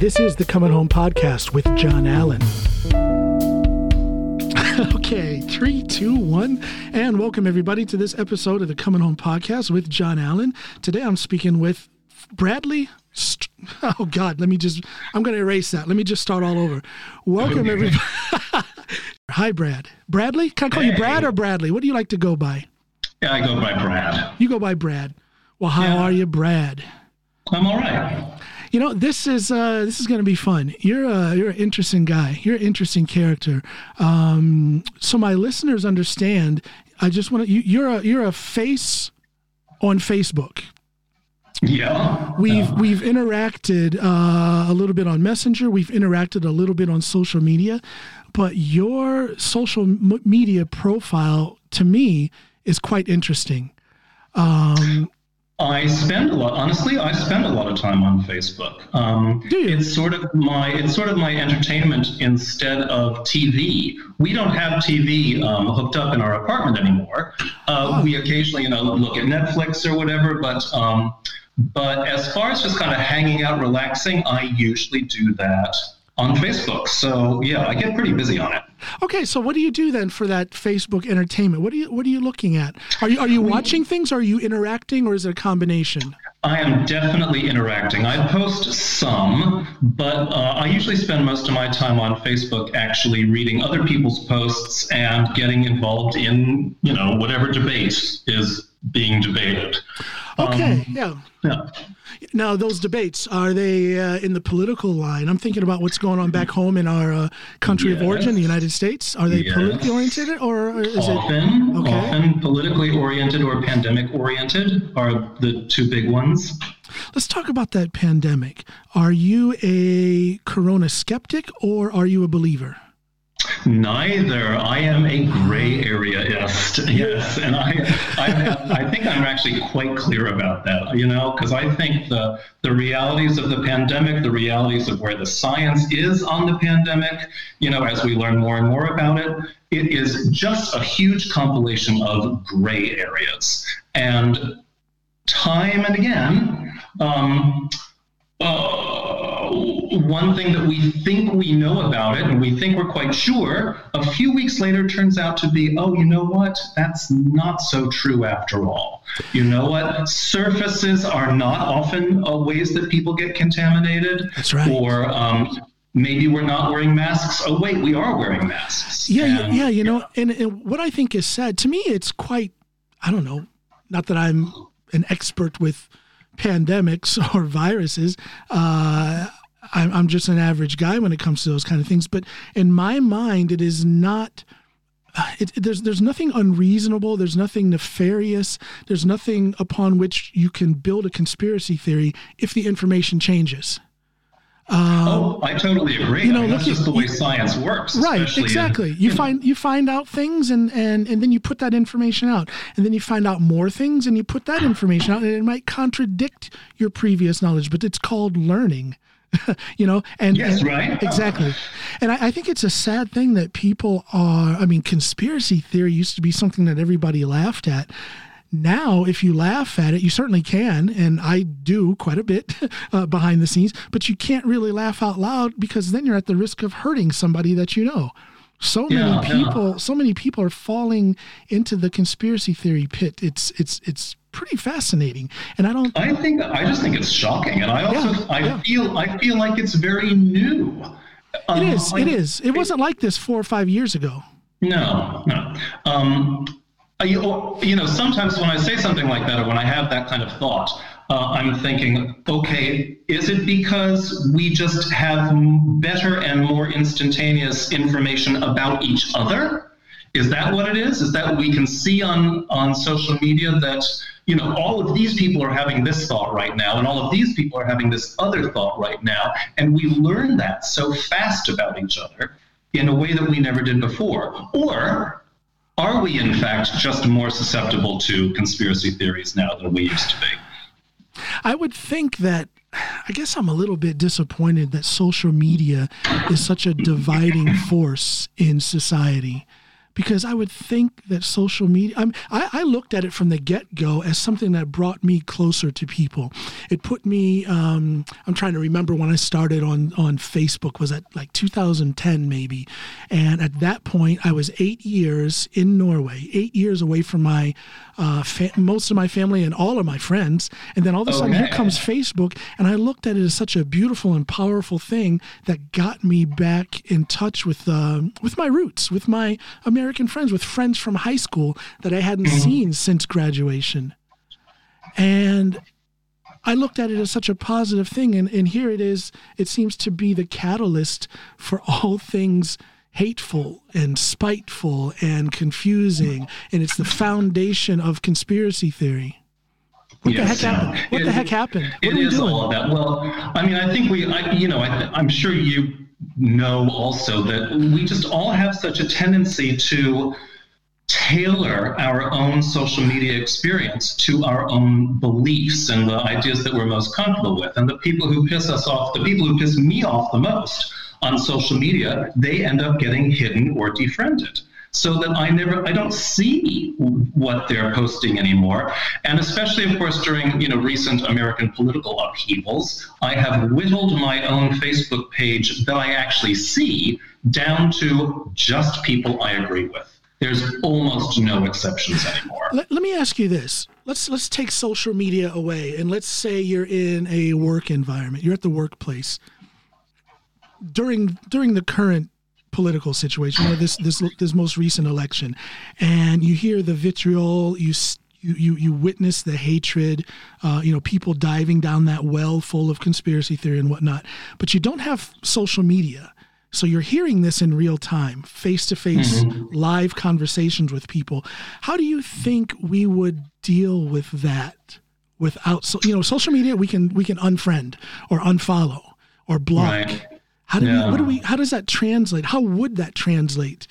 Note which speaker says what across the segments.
Speaker 1: This is the Coming Home Podcast with John Allen. okay, three, two, one, and welcome everybody to this episode of the Coming Home Podcast with John Allen. Today I'm speaking with Bradley. St- oh God, let me just, I'm going to erase that. Let me just start all over. Welcome everybody. Hi, Brad. Bradley? Can I call you Brad or Bradley? What do you like to go by?
Speaker 2: Yeah, I go by Brad.
Speaker 1: You go by Brad. Well, how
Speaker 2: Yeah.
Speaker 1: are you, Brad?
Speaker 2: I'm all right.
Speaker 1: You know, this is uh, this is going to be fun. You're a you're an interesting guy. You're an interesting character. Um, so my listeners understand. I just want to. You, you're a you're a face on Facebook.
Speaker 2: Yeah.
Speaker 1: We've we've interacted uh, a little bit on Messenger. We've interacted a little bit on social media, but your social m- media profile to me is quite interesting. Um,
Speaker 2: I spend a lot. Honestly, I spend a lot of time on Facebook. Um,
Speaker 1: Do you?
Speaker 2: It's sort of my it's sort of my entertainment instead of TV. We don't have TV um, hooked up in our apartment anymore. Uh,
Speaker 1: Oh.
Speaker 2: We occasionally, you know, look at Netflix or whatever, but. Um, but as far as just kind of hanging out, relaxing, I usually do that on Facebook. So yeah, I get pretty busy on it.
Speaker 1: Okay, so what do you do then for that Facebook entertainment? What are you What are you looking at? Are you Are you watching things? Are you interacting, or is it a combination?
Speaker 2: I am definitely interacting. I post some, but uh, I usually spend most of my time on Facebook actually reading other people's posts and getting involved in, you know, whatever debate is being debated.
Speaker 1: Okay, yeah.
Speaker 2: Yeah.
Speaker 1: Now those debates are they uh, in the political line? I'm thinking about what's going on back home in our uh, country of origin, the United States. Are they
Speaker 2: Yes.
Speaker 1: politically oriented, or is it?
Speaker 2: Often,
Speaker 1: Okay.
Speaker 2: often politically oriented or pandemic oriented are the two big ones.
Speaker 1: Let's talk about that pandemic. Are you a Corona skeptic or are you a believer?
Speaker 2: Neither. I am a gray areaist. Yes, and I, I, I think I'm actually quite clear about that. You know, because I think the the realities of the pandemic, the realities of where the science is on the pandemic, you know, as we learn more and more about it, it is just a huge compilation of gray areas. And time and again, um, uh, one thing that we think we know about it and we think we're quite sure, a few weeks later turns out to be, oh, you know what? That's not so true after all. You know what? Surfaces are not often uh, ways that people get contaminated.
Speaker 1: That's right.
Speaker 2: Or um, maybe we're not wearing masks. Oh, wait, we are wearing masks.
Speaker 1: Yeah, yeah,
Speaker 2: And-
Speaker 1: yeah. You know, and, and what I think is sad to me, it's quite. I don't know. Not that I'm an expert with pandemics or viruses. Uh, I'm, I'm just an average guy when it comes to those kind of things. But in my mind, it is not. uh, It, it- there's there's nothing unreasonable. There's nothing nefarious. There's nothing upon which you can build a conspiracy theory if the information changes.
Speaker 2: Oh, I totally agree.
Speaker 1: you know,
Speaker 2: I mean, that's just the way
Speaker 1: you-
Speaker 2: science works.
Speaker 1: Right,
Speaker 2: especially in-
Speaker 1: exactly. You find you find out things and, and and then you put that information out. And then you find out more things and you put that information out and it might contradict your previous knowledge, but it's called learning. you know, and,
Speaker 2: Yes,
Speaker 1: and-
Speaker 2: right.
Speaker 1: exactly. And I, I think it's a sad thing that people are I mean, conspiracy theory used to be something that everybody laughed at. Now, if you laugh at it, you certainly can, and I do quite a bit uh, behind the scenes, but you can't really laugh out loud because then you're at the risk of hurting somebody that you know. So many
Speaker 2: Yeah, yeah.
Speaker 1: people, so many people are falling into the conspiracy theory pit. It's it's it's pretty fascinating, and I don't.
Speaker 2: I think I just think it's shocking, and I also
Speaker 1: Yeah,
Speaker 2: I
Speaker 1: yeah.
Speaker 2: feel I feel like it's very new. Um,
Speaker 1: It is.
Speaker 2: I-
Speaker 1: It is. It wasn't like this four or five years ago.
Speaker 2: No, no. Um, I, you know, sometimes when I say something like that, or when I have that kind of thought, uh, I'm thinking, okay, is it because we just have better and more instantaneous information about each other? Is that what it is? Is that we can see on on social media that you know all of these people are having this thought right now, and all of these people are having this other thought right now, and we learn that so fast about each other in a way that we never did before, or are we in fact just more susceptible to conspiracy theories now than we used to be?
Speaker 1: I would think that I guess I'm a little bit disappointed that social media is such a dividing force in society because I would think that social media, I'm, I, I looked at it from the get go as something that brought me closer to people. It put me, um, I'm trying to remember when I started on, on Facebook, was at like 2010 maybe. And at that point, I was eight years in Norway, eight years away from my, uh, fa- most of my family and all of my friends. And then all of a sudden,
Speaker 2: Okay.
Speaker 1: here comes Facebook. And I looked at it as such a beautiful and powerful thing that got me back in touch with, um with my roots, with my American friends, with friends from high school that I hadn't mm-hmm. seen since graduation. And I looked at it as such a positive thing. And, and here it is. It seems to be the catalyst for all things hateful and spiteful and confusing. And it's the foundation of conspiracy theory. What
Speaker 2: Yes,
Speaker 1: the heck happened? What
Speaker 2: It-
Speaker 1: the heck happened? What
Speaker 2: It
Speaker 1: are we
Speaker 2: is
Speaker 1: doing?
Speaker 2: all of that. Well, I mean, I think we, I, you know, I, I'm sure you know also that we just all have such a tendency to tailor our own social media experience to our own beliefs and the ideas that we're most comfortable with. And the people who piss us off, the people who piss me off the most on social media, they end up getting hidden or defriended so that I never, I don't see what they're posting anymore. And especially, of course, during you know recent American political upheavals, I have whittled my own Facebook page that I actually see down to just people I agree with. There's almost no exceptions anymore.
Speaker 1: Let, let me ask you this. Let's let's take social media away and let's say you're in a work environment. You're at the workplace. During during the current political situation or this this this most recent election. And you hear the vitriol you you you, you witness the hatred uh, you know people diving down that well full of conspiracy theory and whatnot. But you don't have social media. So you're hearing this in real time face to face live conversations with people. How do you think we would deal with that without so you know social media we can we can unfriend or unfollow or block
Speaker 2: Right.
Speaker 1: How do
Speaker 2: Yeah.
Speaker 1: we, what do we how does that translate how would that translate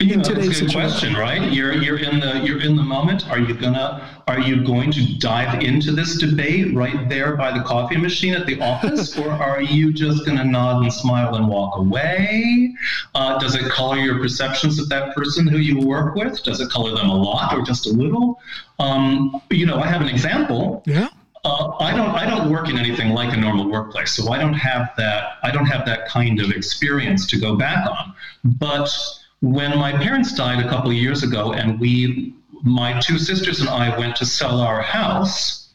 Speaker 2: You know,
Speaker 1: today's
Speaker 2: that's a good
Speaker 1: situation.
Speaker 2: question, right? You're you're in the you're in the moment. Are you gonna are you going to dive into this debate right there by the coffee machine at the office, or are you just gonna nod and smile and walk away? Uh, does it color your perceptions of that person who you work with? Does it color them a lot or just a little? Um, you know, I have an example.
Speaker 1: yeah
Speaker 2: Uh, I don't. I don't work in anything like a normal workplace, so I don't have that. I don't have that kind of experience to go back on. But when my parents died a couple of years ago, and we, my two sisters and I, went to sell our house,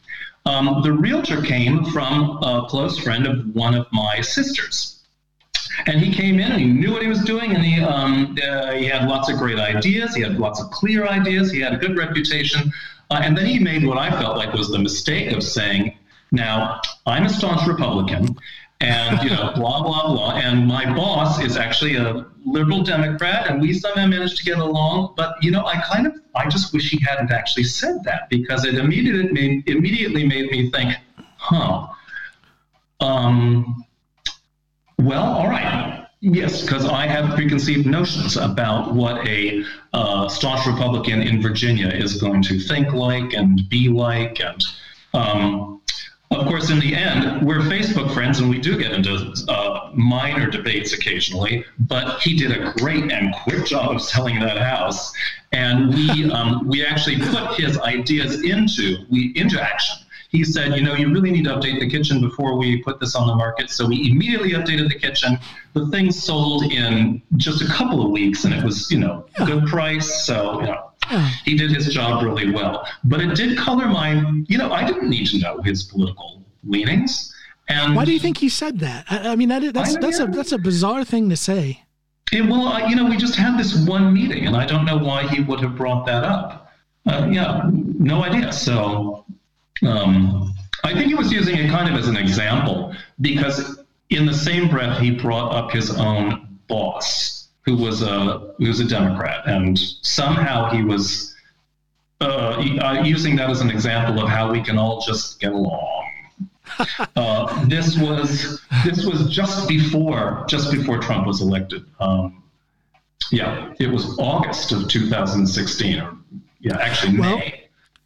Speaker 2: um, the realtor came from a close friend of one of my sisters. And he came in and he knew what he was doing, and he um, uh, he had lots of great ideas. He had lots of clear ideas. He had a good reputation. Uh, and then he made what I felt like was the mistake of saying, "Now I'm a staunch Republican, and you know, blah blah blah, and my boss is actually a liberal Democrat, and we somehow managed to get along. But you know, I kind of, I just wish he hadn't actually said that because it immediately made immediately made me think, huh." Um, well, all right. Yes, because I have preconceived notions about what a uh, staunch Republican in Virginia is going to think like and be like. And um, of course, in the end, we're Facebook friends and we do get into uh, minor debates occasionally. But he did a great and quick job of selling that house. And we, um, we actually put his ideas into, we, into action he said, you know, you really need to update the kitchen before we put this on the market. So we immediately updated the kitchen. The thing sold in just a couple of weeks, and it was, you know,
Speaker 1: Yeah.
Speaker 2: good price. So, you know,
Speaker 1: Yeah.
Speaker 2: he did his job really well. But it did color my, you know, I didn't need to know his political leanings. And
Speaker 1: why do you think he said that i, I mean that that's
Speaker 2: I-
Speaker 1: that's a that's a bizarre thing to say
Speaker 2: It, well, I, you know, we just had this one meeting, and I don't know why he would have brought that up. Uh, yeah, no idea. So um, I think he was using it kind of as an example because in the same breath he brought up his own boss, who was a who was a Democrat, and somehow he was uh, uh, using that as an example of how we can all just get along. Uh, this was this was just before just before Trump was elected. Um, yeah, it was August of 2016, or yeah, actually
Speaker 1: Well-
Speaker 2: May.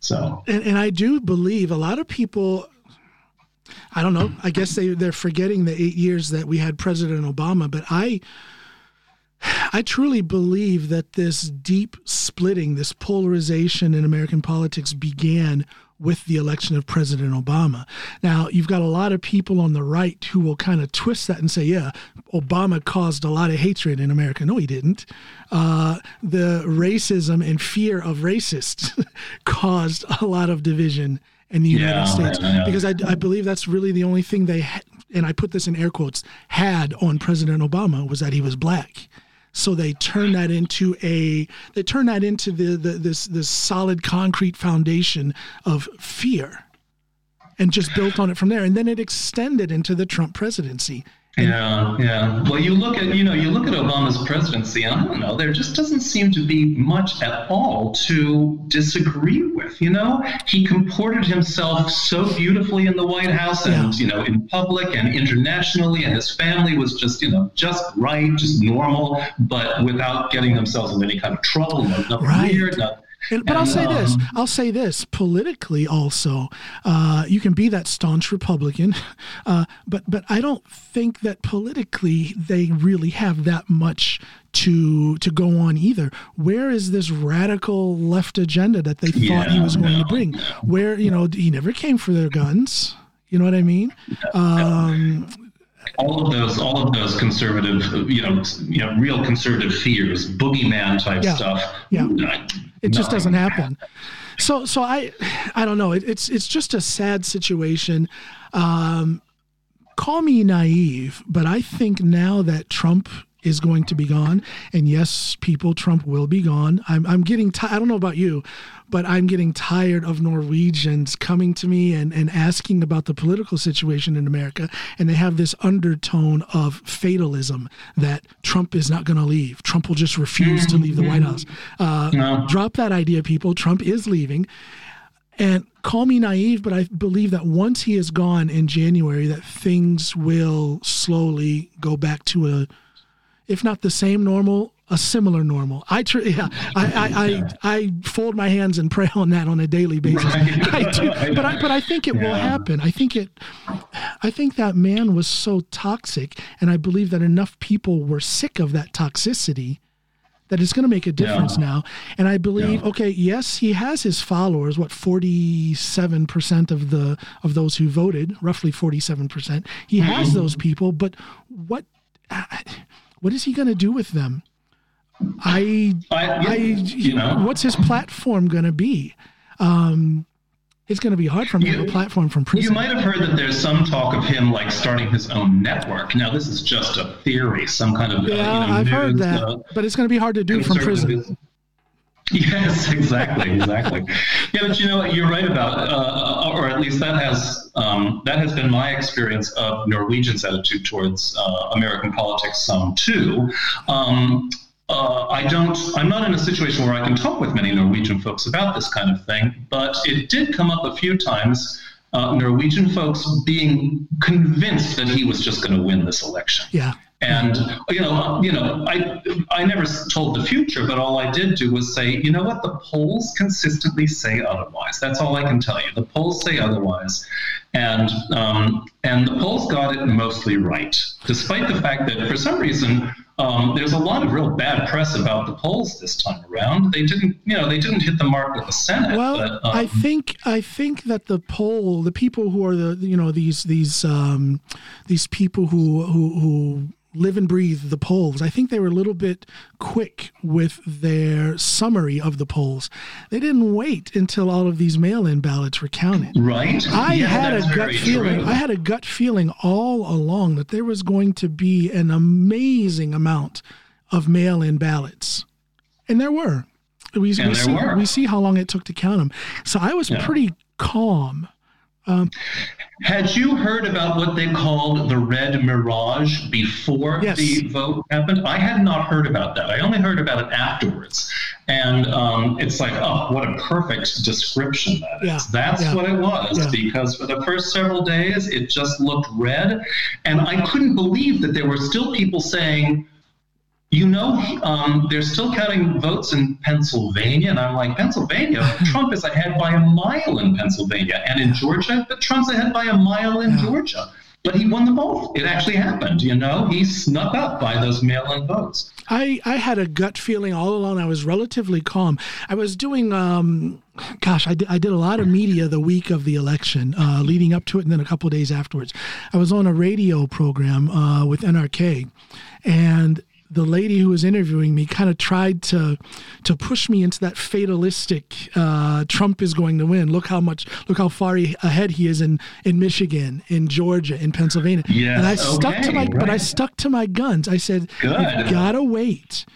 Speaker 2: So.
Speaker 1: And, and i do believe a lot of people i don't know i guess they they're forgetting the eight years that we had president obama but i I truly believe that this deep splitting, this polarization in American politics began with the election of President Obama. Now, you've got a lot of people on the right who will kind of twist that and say, yeah, Obama caused a lot of hatred in America. No, he didn't. Uh, the racism and fear of racists caused a lot of division in the United yeah, States yeah. because I, I, believe that's really the only thing they, ha- and I put this in air quotes, had on President Obama was that he was black. So they turn that into a they turn that into the, the this this solid concrete foundation of fear and just built on it from there. And then it extended into the Trump presidency.
Speaker 2: Yeah, yeah. Well, you look at you know you look at Obama's presidency, and I don't know, there just doesn't seem to be much at all to disagree with. You know, he comported himself so beautifully in the White House, and yeah. you know, in public and internationally, and his family was just you know just right, just normal, but without getting themselves in any kind of trouble. nothing right. weird, not,
Speaker 1: and, but and, I'll say um, this. I'll say this politically also. Uh, you can be that staunch Republican, uh, but but I don't think that politically they really have that much to to go on either. Where is this radical left agenda that they thought yeah, he was going no, to bring? No. Where you know he never came for their guns. You know what I mean? Um,
Speaker 2: all of those, all of those conservative, you know, you know, real conservative fears, boogeyman type
Speaker 1: yeah,
Speaker 2: stuff.
Speaker 1: Yeah. It just doesn't happen. So so I I don't know. It, it's it's just a sad situation. Um, call me naive, but I think now that Trump is going to be gone. And yes, people, Trump will be gone. I'm, I'm getting, t- I I don't know about you, but I'm getting tired of Norwegians coming to me and, and asking about the political situation in America. And they have this undertone of fatalism that Trump is not going to leave. Trump will just refuse to leave the White House. Uh, no. Drop that idea, people. Trump is leaving. And call me naive, but I believe that once he is gone in January, that things will slowly go back to a if not the same normal, a similar normal. I tr- yeah, I, I, I, I, fold my hands and pray on that on a daily basis. Right. I do, but I but I think it yeah. will happen. I think it. I think that man was so toxic, and I believe that enough people were sick of that toxicity that it's going to make a difference yeah. now. And I believe, yeah. okay, yes, he has his followers. What forty seven percent of the of those who voted, roughly forty seven percent. He has mm-hmm. those people, but what? What is he going to do with them? I, I, I you know, what's his platform going to be? Um, it's going to be hard for him to have a platform from prison.
Speaker 2: You might have heard that there's some talk of him like starting his own network. Now, this is just a theory, some kind of
Speaker 1: yeah. Uh, you know, I've news, heard that, uh, but it's going to be hard to do from prison.
Speaker 2: Yes, exactly, exactly. yeah, but you know, you're right about, uh, or at least that has um, that has been my experience of Norwegians' attitude towards uh, American politics. Some too. Um, uh, I don't. I'm not in a situation where I can talk with many Norwegian folks about this kind of thing, but it did come up a few times. Uh, Norwegian folks being convinced that he was just going to win this election.
Speaker 1: Yeah.
Speaker 2: And mm-hmm. you know, you know, I I never told the future, but all I did do was say, you know what, the polls consistently say otherwise. That's all I can tell you. The polls say otherwise, and um, and the polls got it mostly right, despite the fact that for some reason. Um, there's a lot of real bad press about the polls this time around. They didn't, you know, they didn't hit the mark with the Senate.
Speaker 1: Well,
Speaker 2: but,
Speaker 1: um, I think I think that the poll, the people who are the, you know, these these um, these people who who who live and breathe the polls. I think they were a little bit quick with their summary of the polls. They didn't wait until all of these mail-in ballots were counted.
Speaker 2: Right.
Speaker 1: I yeah, had a gut feeling. True. I had a gut feeling all along that there was going to be an amazing amount of mail-in ballots, and there were. We, we see, we see how long it took to count them. So I was yeah. pretty calm
Speaker 2: um, Had you heard about what they called the red mirage before yes. the vote happened? I had not heard about that. I only heard about it afterwards. And um, it's like, oh, what a perfect description that is. Yeah. That's yeah. what it was, yeah. because for the first several days, it just looked red. And I couldn't believe that there were still people saying, you know, um, they're still counting votes in Pennsylvania. And I'm like, Pennsylvania? Trump is ahead by a mile in Pennsylvania. And in Georgia, but Trump's ahead by a mile in. Georgia. but he won them both. It actually happened. You know, he snuck up by those mail-in votes.
Speaker 1: I, I had a gut feeling all along. I was relatively calm. I was doing, um, gosh, I did, I did a lot of media the week of the election, uh, leading up to it, and then a couple days afterwards. I was on a radio program uh, with NRK, and the lady who was interviewing me kind of tried to to push me into that fatalistic uh, Trump is going to win. Look how much, look how far he, ahead he is in in Michigan, in Georgia, in Pennsylvania.
Speaker 2: Yeah,
Speaker 1: and I stuck
Speaker 2: okay,
Speaker 1: to my,
Speaker 2: right.
Speaker 1: but I stuck to my guns. I said,
Speaker 2: Good.
Speaker 1: "You gotta wait.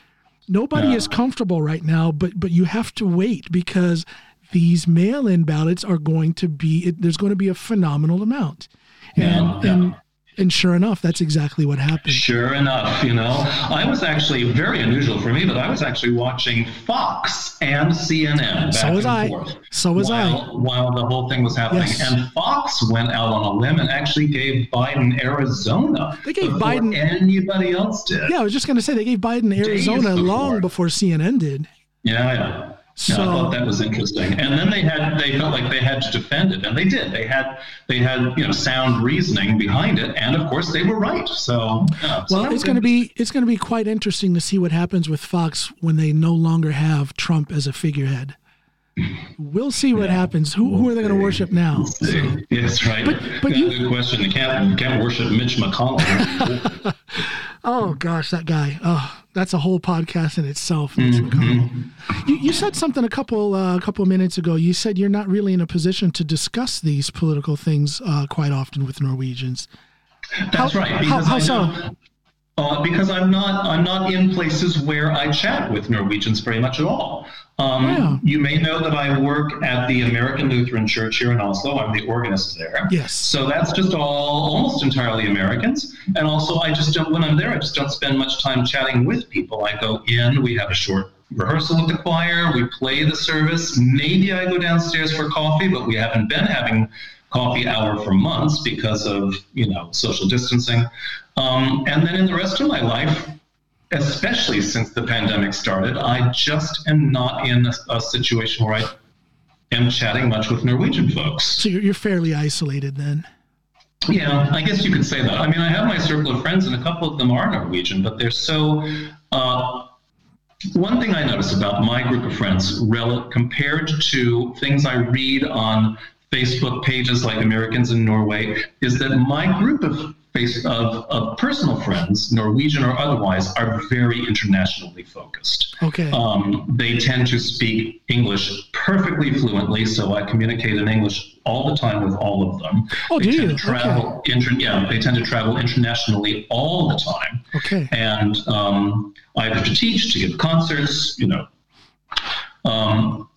Speaker 1: Nobody
Speaker 2: Yeah.
Speaker 1: is comfortable right now, but but you have to wait because." These mail-in ballots are going to be. It, there's going to be a phenomenal amount, and
Speaker 2: Yeah,
Speaker 1: and and sure enough, that's exactly what happened.
Speaker 2: Sure enough, you know, I was actually very unusual for me, but I was actually watching Fox and CNN back
Speaker 1: So was
Speaker 2: and
Speaker 1: I.
Speaker 2: forth
Speaker 1: So was I.
Speaker 2: while, while the whole thing was happening.
Speaker 1: Yes.
Speaker 2: And Fox went out on a limb and actually gave Biden Arizona.
Speaker 1: They gave Biden-
Speaker 2: anybody else did.
Speaker 1: Yeah, I was just going to say they gave Biden Arizona long before CNN did.
Speaker 2: Yeah, yeah. Yeah,
Speaker 1: So-
Speaker 2: I thought that was interesting. And then they had they felt like they had to defend it, and they did. They had they had you know sound reasoning behind it, and of course they were right. So yeah,
Speaker 1: Well,
Speaker 2: that
Speaker 1: it's going to be it's going to be quite interesting to see what happens with Fox when they no longer have Trump as a figurehead. We'll see what happens. Who, who are they going to worship now?
Speaker 2: Yes, right.
Speaker 1: But- but
Speaker 2: yeah,
Speaker 1: you-
Speaker 2: good question. You can't you can't worship Mitch McConnell.
Speaker 1: Oh gosh, that guy. Oh, that's a whole podcast in itself. Mitch
Speaker 2: Mm-hmm.
Speaker 1: McConnell. You, you said something a couple uh, a couple minutes ago. You said you're not really in a position to discuss these political things uh, quite often with Norwegians.
Speaker 2: That's
Speaker 1: How-
Speaker 2: right.
Speaker 1: how- how so?
Speaker 2: Uh, because I'm not I'm not in places where I chat with Norwegians very much at all. Um,
Speaker 1: Yeah.
Speaker 2: You may know that I work at the American Lutheran Church here in Oslo. I'm the organist there.
Speaker 1: Yes.
Speaker 2: So that's just all almost entirely Americans. And also, I just don't when I'm there, I just don't spend much time chatting with people. I go in, we have a short rehearsal with the choir, we play the service. Maybe I go downstairs for coffee, but we haven't been having coffee hour for months because of you know social distancing. Um, and then in the rest of my life, especially since the pandemic started, I just am not in a, a situation where I am chatting much with Norwegian folks.
Speaker 1: So you're, you're fairly isolated then.
Speaker 2: Yeah, I guess you could say that. I mean, I have my circle of friends, and a couple of them are Norwegian, but they're so. Uh, one thing I notice about my group of friends, rel- compared to things I read on Facebook pages like Americans in Norway, is that my group of of, of personal friends, Norwegian or otherwise, are very internationally focused.
Speaker 1: Okay.
Speaker 2: Um, they tend to speak English perfectly fluently, so I communicate in English all the time with all of them.
Speaker 1: Oh,
Speaker 2: they
Speaker 1: do
Speaker 2: tend
Speaker 1: you?
Speaker 2: To travel inter- yeah, they tend to travel internationally all the time,
Speaker 1: okay.
Speaker 2: and um, either to teach, to give concerts, you know. Um,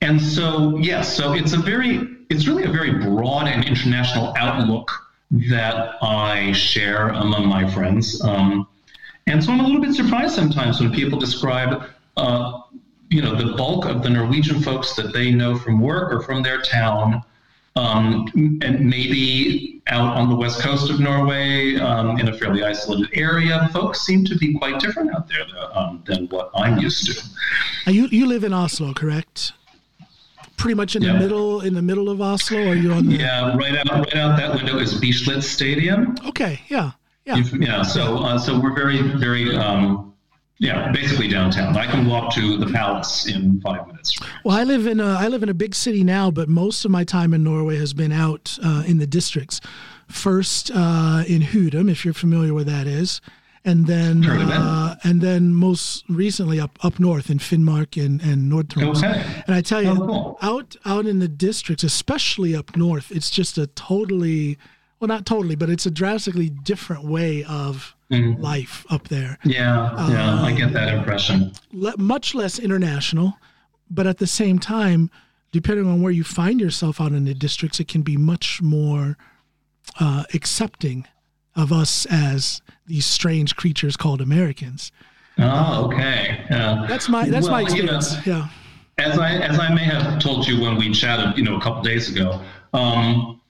Speaker 2: and so, yes, so it's a very, it's really a very broad and international outlook that I share among my friends. Um, and so I'm a little bit surprised sometimes when people describe, uh, you know, the bulk of the Norwegian folks that they know from work or from their town, um, and maybe out on the west coast of Norway um, in a fairly isolated area. Folks seem to be quite different out there um, than what I'm used to.
Speaker 1: You you live in Oslo, correct? Pretty much in the middle in the middle of Oslo, or you on the?
Speaker 2: Yeah, right out right out that window is Bislett Stadium.
Speaker 1: Okay. Yeah. Yeah.
Speaker 2: You've- yeah, so uh, so we're very very um, yeah basically downtown. I can walk to the palace in five minutes.
Speaker 1: Well, I live in a, I live in a big city now, but most of my time in Norway has been out uh, in the districts. First uh, in Hurum, if you're familiar with that is, and then
Speaker 2: Heard of it.
Speaker 1: uh, and then most recently up up north in Finnmark and and Nord-Troms.
Speaker 2: Okay.
Speaker 1: And I tell you,
Speaker 2: Oh, cool.
Speaker 1: out out in the districts, especially up north, it's just a totally well, not totally, but it's a drastically different way of
Speaker 2: Mhm.
Speaker 1: life up there.
Speaker 2: Yeah, yeah, I get that impression.
Speaker 1: le- much less international, but at the same time, depending on where you find yourself out in the districts, it can be much more uh, accepting of us as these strange creatures called Americans.
Speaker 2: Oh, okay.
Speaker 1: That's my that's my
Speaker 2: Well, you know,
Speaker 1: experience. yeah.
Speaker 2: as I as I may have told you when we chatted, you know, a couple days ago, um,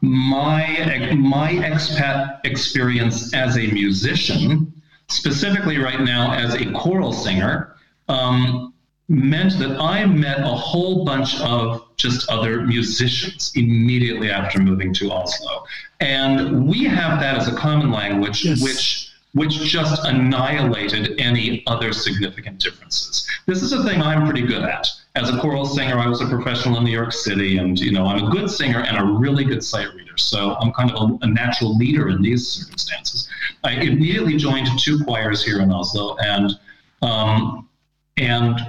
Speaker 2: my my expat experience as a musician, specifically right now as a choral singer, um, meant that I met a whole bunch of just other musicians immediately after moving to Oslo. And we have that as a common language, yes. which which just annihilated any other significant differences. This is a thing I'm pretty good at. As a choral singer, I was a professional in New York City, and you know I'm a good singer and a really good sight reader. So I'm kind of a, a natural leader in these circumstances. I immediately joined two choirs here in Oslo, and um, and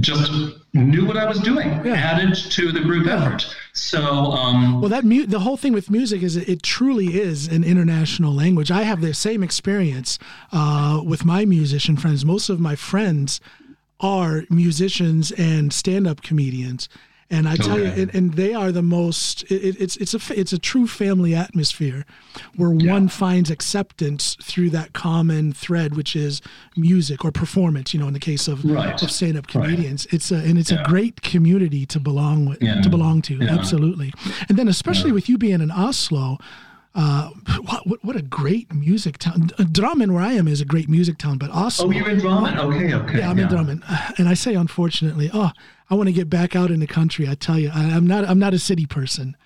Speaker 2: just knew what I was doing, yeah. added to the group yeah. effort. So, um,
Speaker 1: well, that mu- the whole thing with music is it truly is an international language. I have the same experience uh, with my musician friends. Most of my friends are musicians and stand-up comedians, and I tell okay. you, and, and, they are the most. It, it's it's a it's a true family atmosphere, where yeah. one finds acceptance through that common thread, which is music or performance. You know, in the case of right. of stand up comedians, right. it's a and it's yeah. a great community to belong with yeah. to belong to. Absolutely, and then especially with you being in Oslo. Uh, what, what a great music town. Drammen, where I am, is a great music town, but also.
Speaker 2: Oh, you're in Drammen? Okay, okay.
Speaker 1: Yeah, I'm in Drammen. And I say, unfortunately, oh, I want to get back out in the country. I tell you, I, am not. I'm not a city person.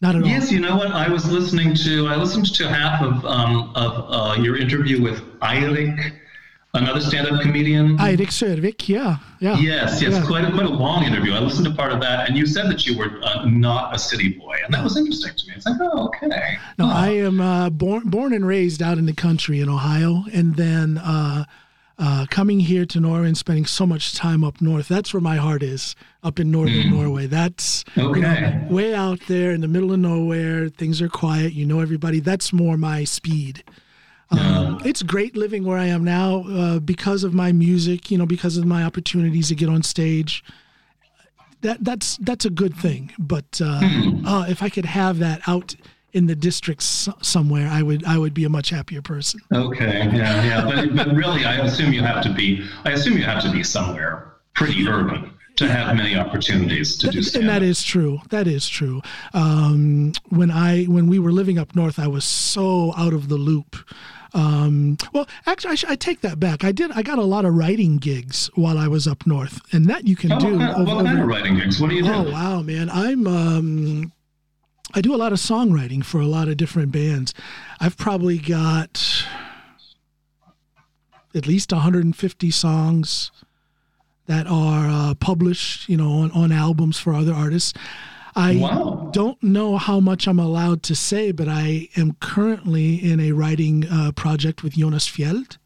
Speaker 1: Not at
Speaker 2: yes,
Speaker 1: all.
Speaker 2: Yes, you know what? I was listening to. I listened to half of um, of uh, your interview with Eirik, another stand-up comedian.
Speaker 1: Eirik Sørvik. Yeah, yeah.
Speaker 2: Yes, yes. Yeah. Quite a quite a long interview. I listened to part of that, and you said that you were uh, not a city boy, and that was interesting to me. It's like, oh, okay.
Speaker 1: No, oh. I am uh, born born and raised out in the country in Ohio, and then. Uh, uh, coming here to Norway and spending so much time up north, that's where my heart is, up in northern mm. Norway. That's okay. you know, way out there in the middle of nowhere. Things are quiet. You know everybody. That's more my speed. Um, it's great living where I am now uh, because of my music, you know, because of my opportunities to get on stage. That that's that's a good thing. But uh, mm. uh, if I could have that out in the districts somewhere, I would I would be a much happier person.
Speaker 2: Okay, yeah, yeah, but, but really, I assume you have to be. I assume you have to be somewhere pretty urban to have many opportunities to do
Speaker 1: stand And that is true. That is true. Um, when I when we were living up north, I was so out of the loop. Um, well, actually, I, sh- I, take that back. I did. I got a lot of writing gigs while I was up north, and that you can
Speaker 2: oh,
Speaker 1: do.
Speaker 2: What, over, what kind of writing gigs? What do you do?
Speaker 1: Oh wow, man! I'm um, I do a lot of songwriting for a lot of different bands. I've probably got at least 150 songs that are uh, published, you know, on, on albums for other artists. I wow. don't know how much I'm allowed to say, but I am currently in a writing uh, project with Jonas Fjeld.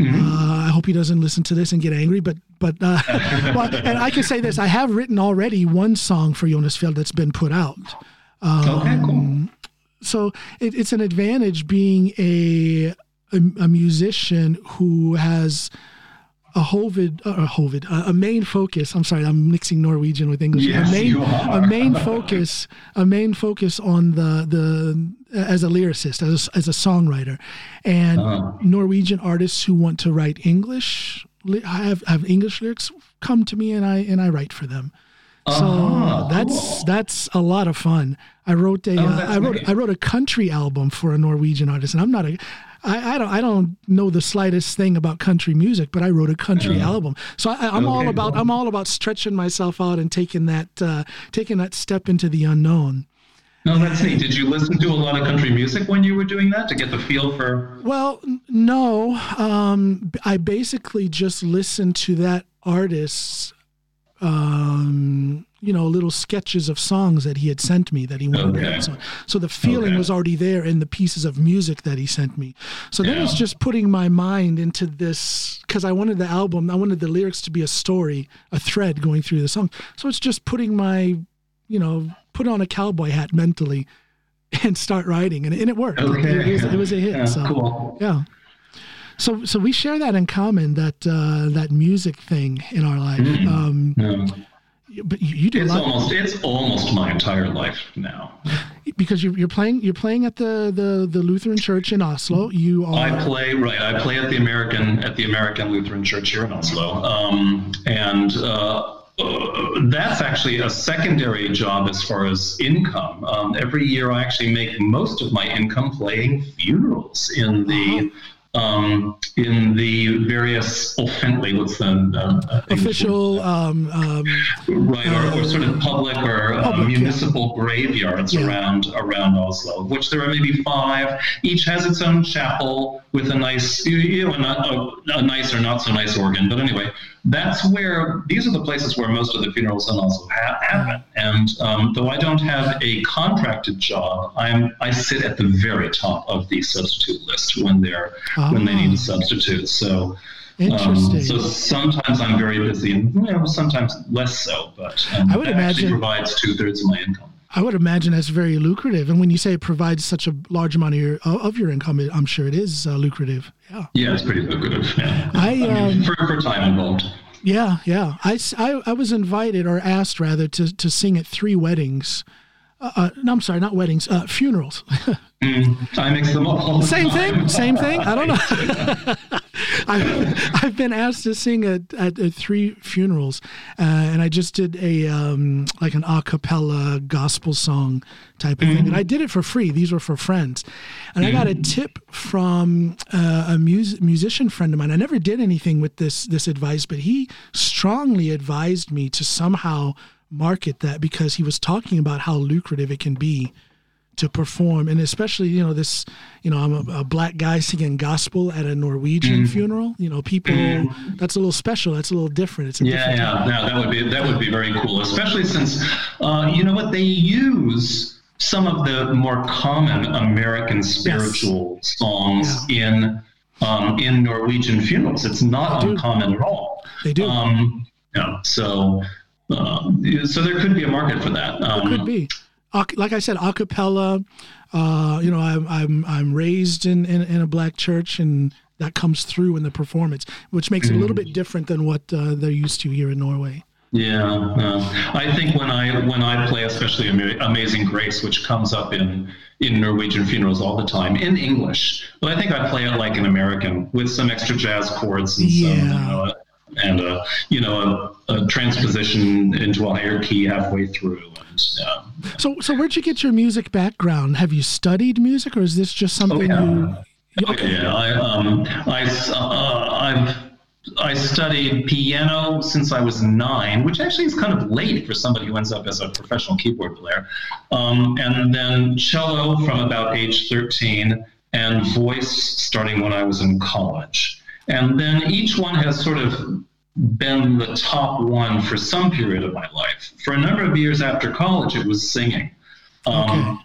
Speaker 1: Mm-hmm. Uh, I hope he doesn't listen to this and get angry, but but uh, well, and I can say this: I have written already one song for Jonas Fjeld that's been put out. Um, okay, cool. So it, it's an advantage being a, a, a musician who has a Hovid, uh, a Hovid, a, a, main focus. I'm sorry, I'm mixing Norwegian with English.
Speaker 2: Yes,
Speaker 1: a main,
Speaker 2: you are.
Speaker 1: a main focus, a main focus on the the as a lyricist, as a, as a songwriter, and uh. Norwegian artists who want to write English, have have English lyrics, come to me and I and I write for them. So uh-huh. that's cool. that's a lot of fun. I wrote a oh, uh, I wrote nice. I wrote a country album for a Norwegian artist, and I'm not a I, I don't I don't know the slightest thing about country music, but I wrote a country uh-huh. album. So I, am okay, all about cool. I'm all about stretching myself out and taking that uh, taking that step into the unknown.
Speaker 2: No, that's neat. Did you listen to a lot of country music when you were doing that to get the feel for?
Speaker 1: Well, no. Um, I basically just listened to that artist's um, you know, little sketches of songs that he had sent me that he wanted. Okay. So, so the feeling okay. was already there in the pieces of music that he sent me. So then yeah. it's just putting my mind into this because I wanted the album, I wanted the lyrics to be a story, a thread going through the song. So it's just putting my, you know, put on a cowboy hat mentally and start writing, and, and it worked. Okay. It, it, was, it was a hit.
Speaker 2: Yeah,
Speaker 1: so,
Speaker 2: cool.
Speaker 1: Yeah. So, so we share that in common that uh, that music thing in our life. Mm-hmm. Um, yeah. But you, you do
Speaker 2: it's almost it's almost my entire life now.
Speaker 1: Because you're, you're playing you're playing at the, the, the Lutheran Church in Oslo. You are.
Speaker 2: I play right. I play at the American at the American Lutheran Church here in Oslo, um, and. Uh, uh, that's actually a secondary job as far as income. Um, every year, I actually make most of my income playing funerals in the uh-huh um, in the various offently, what's the uh,
Speaker 1: official, um, um,
Speaker 2: right, or, or, sort of public or uh, public, municipal yeah. graveyards yeah. around around Oslo, which there are maybe five. Each has its own chapel with a nice, you know, a, a nice or not so nice organ. But anyway, that's where these are the places where most of the funerals in Oslo ha- happen. And um, though I don't have a contracted job, I'm I sit at the very top of the substitute list when they're when they need a ah. substitute. So. Um, so sometimes I'm very busy, and you know, sometimes less so. But um, I would imagine provides two thirds of my income.
Speaker 1: I would imagine that's very lucrative. And when you say it provides such a large amount of your of your income, I'm sure it is uh, lucrative. Yeah.
Speaker 2: Yeah, it's pretty lucrative. Yeah. I, um, I mean, um, for, for time involved.
Speaker 1: Yeah, yeah. I, I, I was invited or asked rather to, to sing at three weddings. Uh, uh, no, I'm sorry, not weddings, uh, funerals.
Speaker 2: mm, I mix them up.
Speaker 1: same thing, same thing. I don't know. I've, I've been asked to sing at, at, at three funerals, uh, and I just did a um, like an a cappella gospel song type of mm-hmm. thing, and I did it for free. These were for friends, and mm-hmm. I got a mm-hmm. tip from uh, a mus- musician friend of mine. I never did anything with this this advice, but he strongly advised me to somehow market that because he was talking about how lucrative it can be to perform. And especially you know this you know i'm a, a black guy singing gospel at a norwegian mm. funeral. You know people mm. that's a little special. That's a little different. It's
Speaker 2: yeah yeah. no, that would be that would be very cool especially since uh, you know what? They use some of the more common american spiritual yes. songs yeah. in um, in norwegian funerals. It's not uncommon at all.
Speaker 1: They do. Um,
Speaker 2: yeah, so uh, so there could be a market for that
Speaker 1: um, could be like I said, acapella. Uh, you know, I'm I'm I'm raised in, in, in a black church, and that comes through in the performance, which makes mm. it a little bit different than what uh, they're used to here in Norway.
Speaker 2: Yeah, uh, I think when I when I play, especially Amazing Grace, which comes up in in Norwegian funerals all the time in English, but I think I play it like an American with some extra jazz chords and yeah. some, you know, and a, you know a, a, transposition into a higher key halfway through. And,
Speaker 1: yeah. So, so where'd you get your music background? Have you studied music, or is this just something oh, yeah.
Speaker 2: you? Okay. Yeah, I um, I uh, I've I studied piano since I was nine, which actually is kind of late for somebody who ends up as a professional keyboard player. Um, and then cello from about age 13, and voice starting when I was in college. And then each one has sort of been the top one for some period of my life. For a number of years after college, it was singing. Um, okay.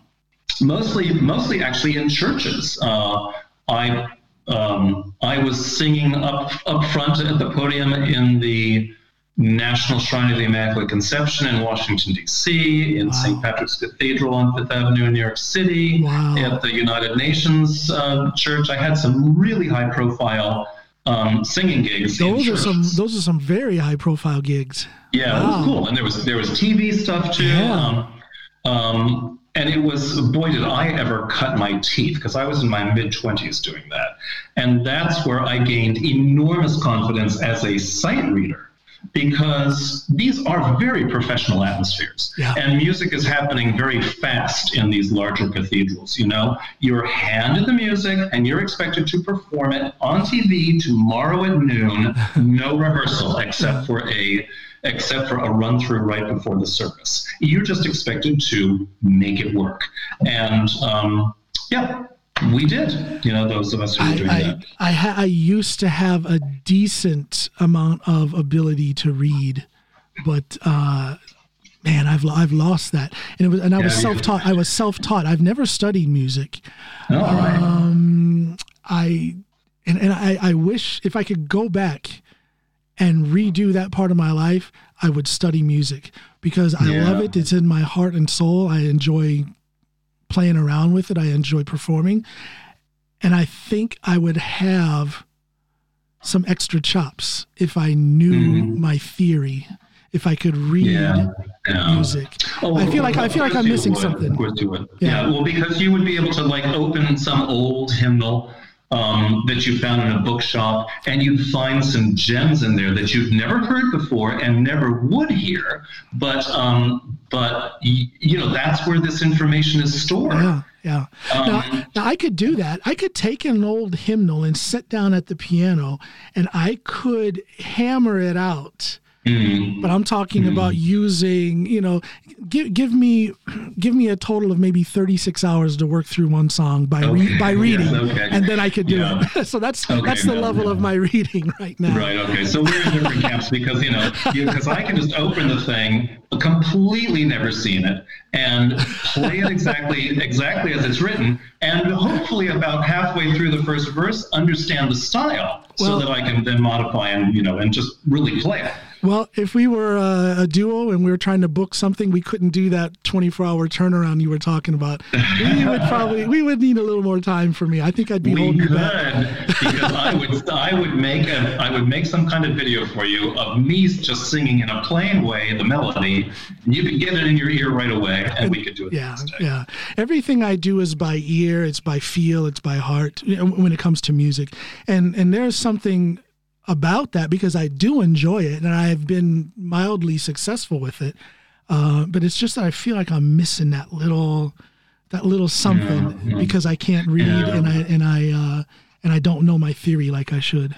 Speaker 2: Mostly, mostly actually in churches. Uh, I um, I was singing up up front at the podium in the National Shrine of the Immaculate Conception in Washington D.C., in wow. St. Patrick's Cathedral on Fifth Avenue in New York City, wow. at the United Nations uh, Church. I had some really high profile um, singing gigs.
Speaker 1: Those are some. Those are some very high profile gigs.
Speaker 2: Yeah, wow. it was cool, and there was there was TV stuff too. Yeah. Um, um, and it was boy did I ever cut my teeth because I was in my mid twenties doing that, and that's where I gained enormous confidence as a sight reader because these are very professional atmospheres. Yeah. and music is happening very fast in these larger cathedrals you know? You're handed the music and you're expected to perform it on tv tomorrow at noon. No rehearsal except for a except for a run through right before the service. You're just expected to make it work. And um, yeah we did. You know, those of us who were doing
Speaker 1: I,
Speaker 2: that.
Speaker 1: I, I, I used to have a decent amount of ability to read, but uh, man, I've I've lost that. And it was and I yeah, was self taught. I was self taught. I've never studied music.
Speaker 2: Oh, um,
Speaker 1: I and and I I wish if I could go back and redo that part of my life, I would study music because I yeah. love it. It's in my heart and soul. I enjoy playing around with it. I enjoy performing. And I think I would have some extra chops if I knew mm-hmm. my theory, if I could read yeah, yeah. music. Oh, I feel like I feel like I'm missing would, something. Of
Speaker 2: course you would. Yeah. yeah. well, because you would be able to like open some old hymnal um, that you found in a bookshop, and you'd find some gems in there that you've never heard before and never would hear. But um, but you know that's where this information is stored. Yeah,
Speaker 1: Yeah. Um, now, now, I could do that. I could take an old hymnal and sit down at the piano and I could hammer it out. Mm-hmm. But I'm talking mm-hmm. about using, you know, give give me give me a total of maybe 36 hours to work through one song by okay. re- by reading, yes, okay. and then I could do yeah. it. so that's okay, that's the no, level no. of my reading right now.
Speaker 2: Right. Okay. So we're in different camps because you know because I can just open the thing, completely never seen it, and play it exactly exactly as it's written, and hopefully about halfway through the first verse understand the style well, so that I can then modify and you know and just really play it.
Speaker 1: Well, if we were a, a, duo and we were trying to book something, we couldn't do that 24 hour turnaround you were talking about. We would probably we would need a little more time for me. I think I'd be we holding could, back.
Speaker 2: because I would I would make a I would make some kind of video for you of me just singing in a plain way the melody, and you could get it in your ear right away, and we could do it.
Speaker 1: Yeah, yeah. Everything I do is by ear. It's by feel. It's by heart. When it comes to music, and and there's something about that because I do enjoy it and I've been mildly successful with it. Uh, but it's just that I feel like I'm missing that little that little something yeah, because I can't read yeah. and I and I uh, and I don't know my theory like I should.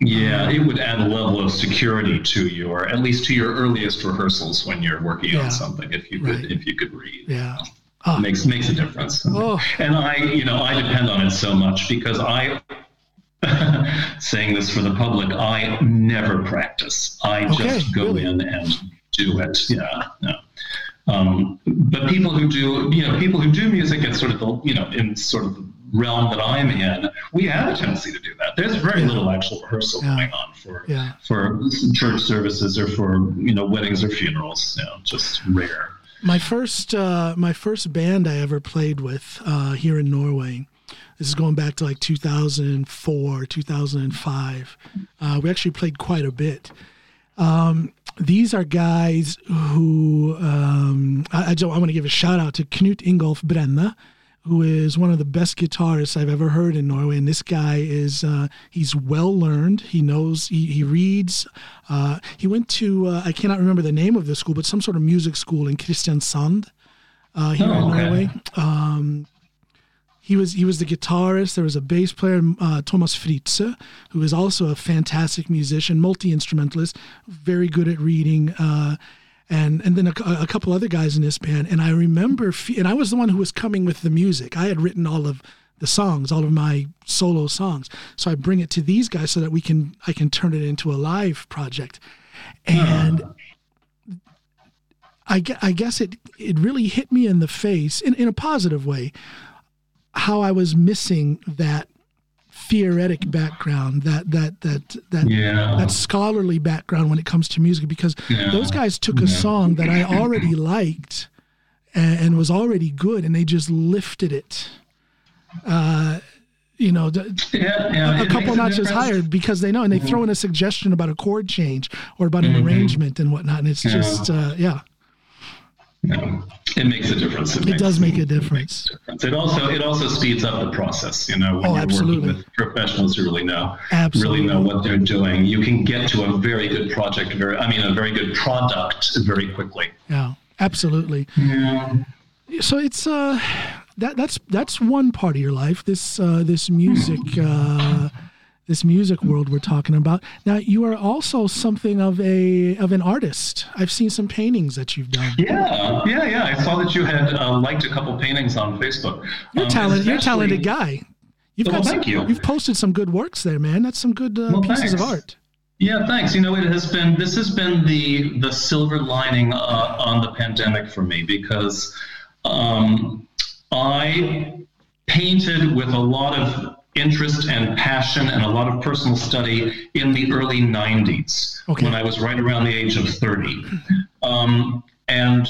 Speaker 2: Yeah, it would add a level of security to your at least to your earliest rehearsals when you're working yeah, on something if you could right. if you could read.
Speaker 1: Yeah.
Speaker 2: Oh. Makes makes a difference. Oh. And I, you know, I depend on it so much because I saying this for the public, I never practice. I okay, just go really? in and do it. Yeah, yeah. Um, but people who do, you know, people who do music at sort of the, you know, in sort of the realm that I'm in, we have a tendency to do that. There's very yeah. little actual rehearsal yeah. going on for yeah. for church services or for you know weddings or funerals. You know, just rare.
Speaker 1: My first uh, my first band I ever played with uh, here in Norway this is going back to like 2004, 2005. Uh, we actually played quite a bit. Um, these are guys who um, I, I, I want to give a shout out to Knut Ingolf Brenne, who is one of the best guitarists I've ever heard in Norway. And this guy is uh, he's well learned. He knows he, he reads. Uh, he went to uh, I cannot remember the name of the school, but some sort of music school in Kristiansand uh, here oh, in Norway. Um, he was he was the guitarist. There was a bass player, uh, Thomas Fritze, who is also a fantastic musician, multi instrumentalist, very good at reading. Uh, and and then a, a, couple other guys in this band. And I remember, and I was the one who was coming with the music. I had written all of the songs, all of my solo songs. So I bring it to these guys so that we can I can turn it into a live project. And I, I guess it it really hit me in the face in, in a positive way how I was missing that theoretic background, that that that that yeah. that scholarly background when it comes to music, because yeah. those guys took a song that I already liked and, and, was already good, and they just lifted it. Uh, you know,
Speaker 2: yeah,
Speaker 1: a, couple notches higher because they know, and they mm-hmm. throw in a suggestion about a chord change or about an mm-hmm. arrangement and whatnot, and it's just, uh, yeah.
Speaker 2: It makes a difference.
Speaker 1: It, it does make a difference.
Speaker 2: difference. It also it also speeds up the process. You know, when
Speaker 1: oh,
Speaker 2: you're
Speaker 1: absolutely.
Speaker 2: working with professionals who really know
Speaker 1: absolutely.
Speaker 2: really know what they're doing, you can get to a very good project. Very, I mean, a very good product very quickly.
Speaker 1: Yeah, absolutely.
Speaker 2: Yeah.
Speaker 1: So it's uh, that that's that's one part of your life. This uh, this music. Uh, this music world we're talking about. Now you are also something of a of an artist. I've seen some paintings that you've done.
Speaker 2: Yeah, yeah, yeah. I saw that you had uh, liked a couple paintings on Facebook.
Speaker 1: You're um, talented. You're talented guy.
Speaker 2: You've well, got thank
Speaker 1: some,
Speaker 2: you.
Speaker 1: You've posted some good works there, man. That's some good uh, well, pieces thanks. of art.
Speaker 2: Yeah, thanks. You know, it has been this has been the the silver lining uh, on the pandemic for me because um, I painted with a lot of interest and passion and a lot of personal study in the early 90s okay. when I was right around the age of 30. Um, and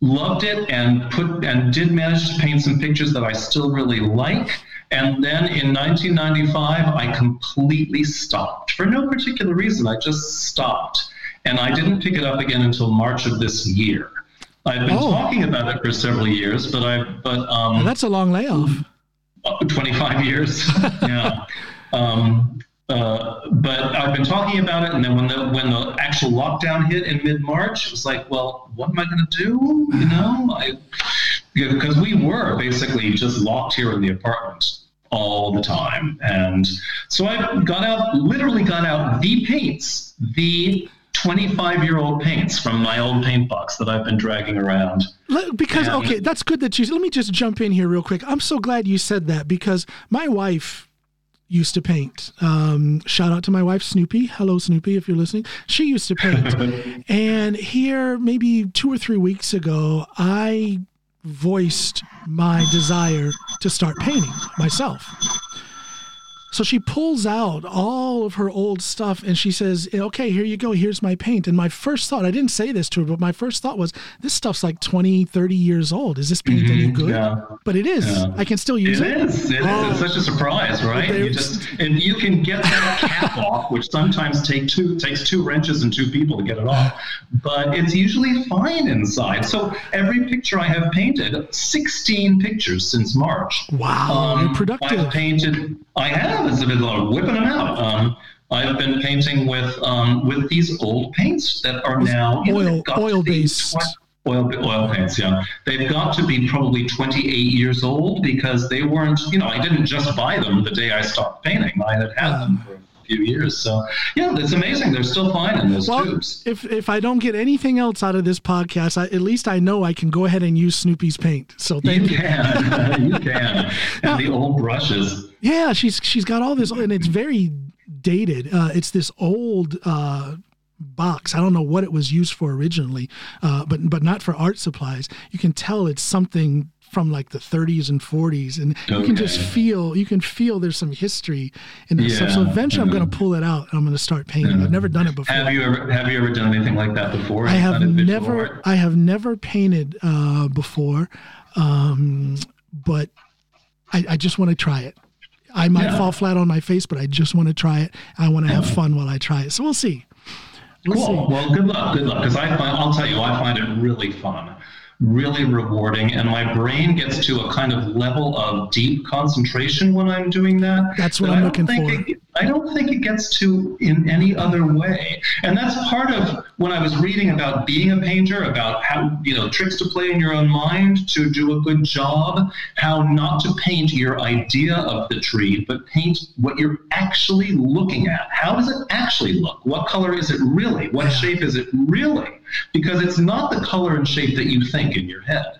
Speaker 2: loved it and put and did manage to paint some pictures that I still really like. And then in 1995, I completely stopped for no particular reason. I just stopped. And I didn't pick it up again until March of this year. I've been oh. talking about it for several years, but I but um,
Speaker 1: well, that's a long layoff.
Speaker 2: 25 years. yeah. Um, uh, but I've been talking about it, and then when the when the actual lockdown hit in mid March, it was like, well, what am I going to do? You know, because we were basically just locked here in the apartment all the time. And so I got out, literally got out the paints, the 25 year old paints from my old paint box that I've been dragging around.
Speaker 1: Because, and, okay, that's good that you, let me just jump in here real quick. I'm so glad you said that because my wife used to paint. Um, shout out to my wife, Snoopy. Hello, Snoopy, if you're listening. She used to paint. and here, maybe two or three weeks ago, I voiced my desire to start painting myself. So she pulls out all of her old stuff and she says, Okay, here you go. Here's my paint. And my first thought, I didn't say this to her, but my first thought was, This stuff's like 20, 30 years old. Is this paint mm-hmm, any good? Yeah. But it is. Yeah. I can still use it.
Speaker 2: It is. It oh. is. It's such a surprise, right? You just, and you can get that cap off, which sometimes take two, takes two wrenches and two people to get it off. But it's usually fine inside. So every picture I have painted, 16 pictures since March.
Speaker 1: Wow. Um, productive.
Speaker 2: I've painted, I have it's been whipping them out. Um, I've been painting with um, with these old paints that are now
Speaker 1: oil oil based.
Speaker 2: Oil, oil paints, yeah. They've got to be probably 28 years old because they weren't, you know, I didn't just buy them the day I stopped painting. I had had them for a few years. So yeah, it's amazing. They're still fine in those well, tubes.
Speaker 1: If if I don't get anything else out of this podcast, I, at least I know I can go ahead and use Snoopy's paint. So thank you.
Speaker 2: You can. you can. And the old brushes.
Speaker 1: Yeah, she's she's got all this, and it's very dated. Uh, it's this old. Uh, box. I don't know what it was used for originally, uh, but but not for art supplies. You can tell it's something from like the 30s and 40s and okay. you can just feel you can feel there's some history in that yeah, stuff so eventually i'm going to pull it out and i'm going to start painting i've never done it before
Speaker 2: have you ever have you ever done anything like that before
Speaker 1: i have never i have never painted uh, before um, but I, I just want to try it i might fall flat on my face but i just want to try it. I want to have fun while i try it. So we'll see.
Speaker 2: We'll cool. see. well good luck. Good luck. Because i find i'll tell you i find it really fun really rewarding and my brain gets to a kind of level of deep concentration when i'm doing that
Speaker 1: that's what i'm looking for it,
Speaker 2: I don't think it gets to in any other way. And that's part of when I was reading about being a painter, about how, you know, tricks to play in your own mind to do a good job, how not to paint your idea of the tree, but paint what you're actually looking at. How does it actually look? What color is it really? What shape is it really? Because it's not the color and shape that you think in your head,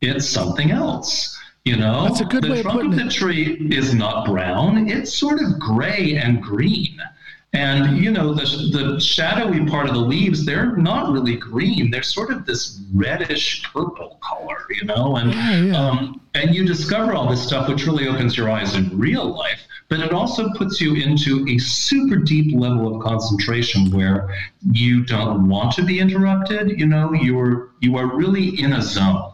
Speaker 2: it's something else. You know,
Speaker 1: that's a good
Speaker 2: the
Speaker 1: way
Speaker 2: trunk
Speaker 1: of
Speaker 2: of the tree is not brown; it's sort of gray and green. And you know, the the shadowy part of the leaves, they're not really green; they're sort of this reddish purple color. You know, and yeah, yeah. Um, and you discover all this stuff, which really opens your eyes in real life. But it also puts you into a super deep level of concentration where you don't want to be interrupted. You know, you're you are really in a zone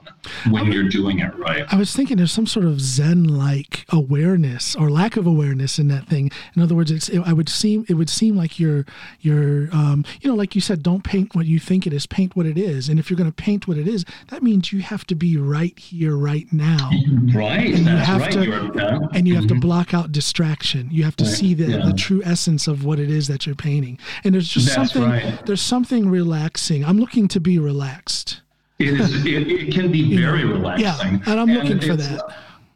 Speaker 2: when you're doing it right.
Speaker 1: I was thinking there's some sort of Zen like awareness or lack of awareness in that thing. In other words, it's it, I would seem it would seem like you're you're um, you know like you said, don't paint what you think it is, paint what it is. And if you're going to paint what it is, that means you have to be right here, right now.
Speaker 2: Right. And you have right. to
Speaker 1: and you have mm-hmm. to block out distraction. You have to right. see the yeah. the true essence of what it is that you're painting. And there's just That's something right. there's something relaxing. I'm looking to be relaxed.
Speaker 2: It is. It, it can be very relaxing.
Speaker 1: Yeah, and I'm looking and for that.
Speaker 2: Uh,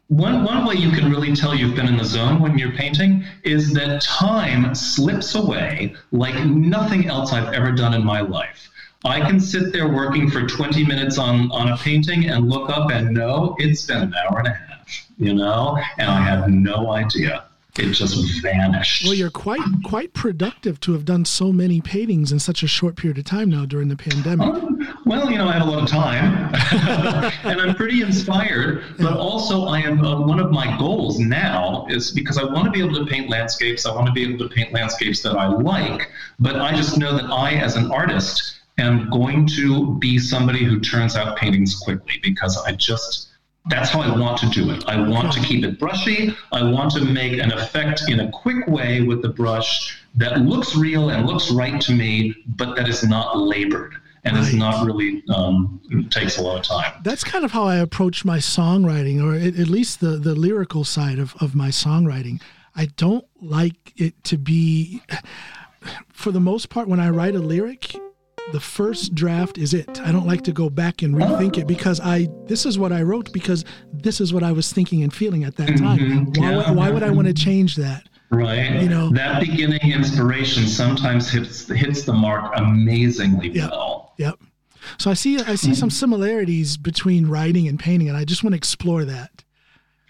Speaker 2: one, one way you can really tell you've been in the zone when you're painting is that time slips away like nothing else I've ever done in my life. I can sit there working for 20 minutes on, on a painting and look up and know it's been an hour and a half, you know, and I have no idea it just vanished.
Speaker 1: Well, you're quite quite productive to have done so many paintings in such a short period of time now during the pandemic.
Speaker 2: Um, well, you know, I have a lot of time, and I'm pretty inspired. But also, I am uh, one of my goals now is because I want to be able to paint landscapes. I want to be able to paint landscapes that I like. But I just know that I, as an artist, am going to be somebody who turns out paintings quickly because I just that's how I want to do it. I want to keep it brushy. I want to make an effect in a quick way with the brush that looks real and looks right to me, but that is not labored and right. it's not really um, it takes a lot of time.
Speaker 1: That's kind of how I approach my songwriting, or at, at least the the lyrical side of of my songwriting. I don't like it to be, for the most part, when I write a lyric, the first draft is it. I don't like to go back and rethink it because I this is what I wrote because this is what I was thinking and feeling at that time.
Speaker 2: Mhm.
Speaker 1: Why,
Speaker 2: Yeah.
Speaker 1: why would I want to change that?
Speaker 2: Right.
Speaker 1: You know-
Speaker 2: that beginning inspiration sometimes hits hits the mark amazingly
Speaker 1: Yeah.
Speaker 2: well.
Speaker 1: Yep. So I see I see some similarities between writing and painting, and I just want to explore that.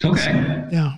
Speaker 2: Okay.
Speaker 1: Yeah.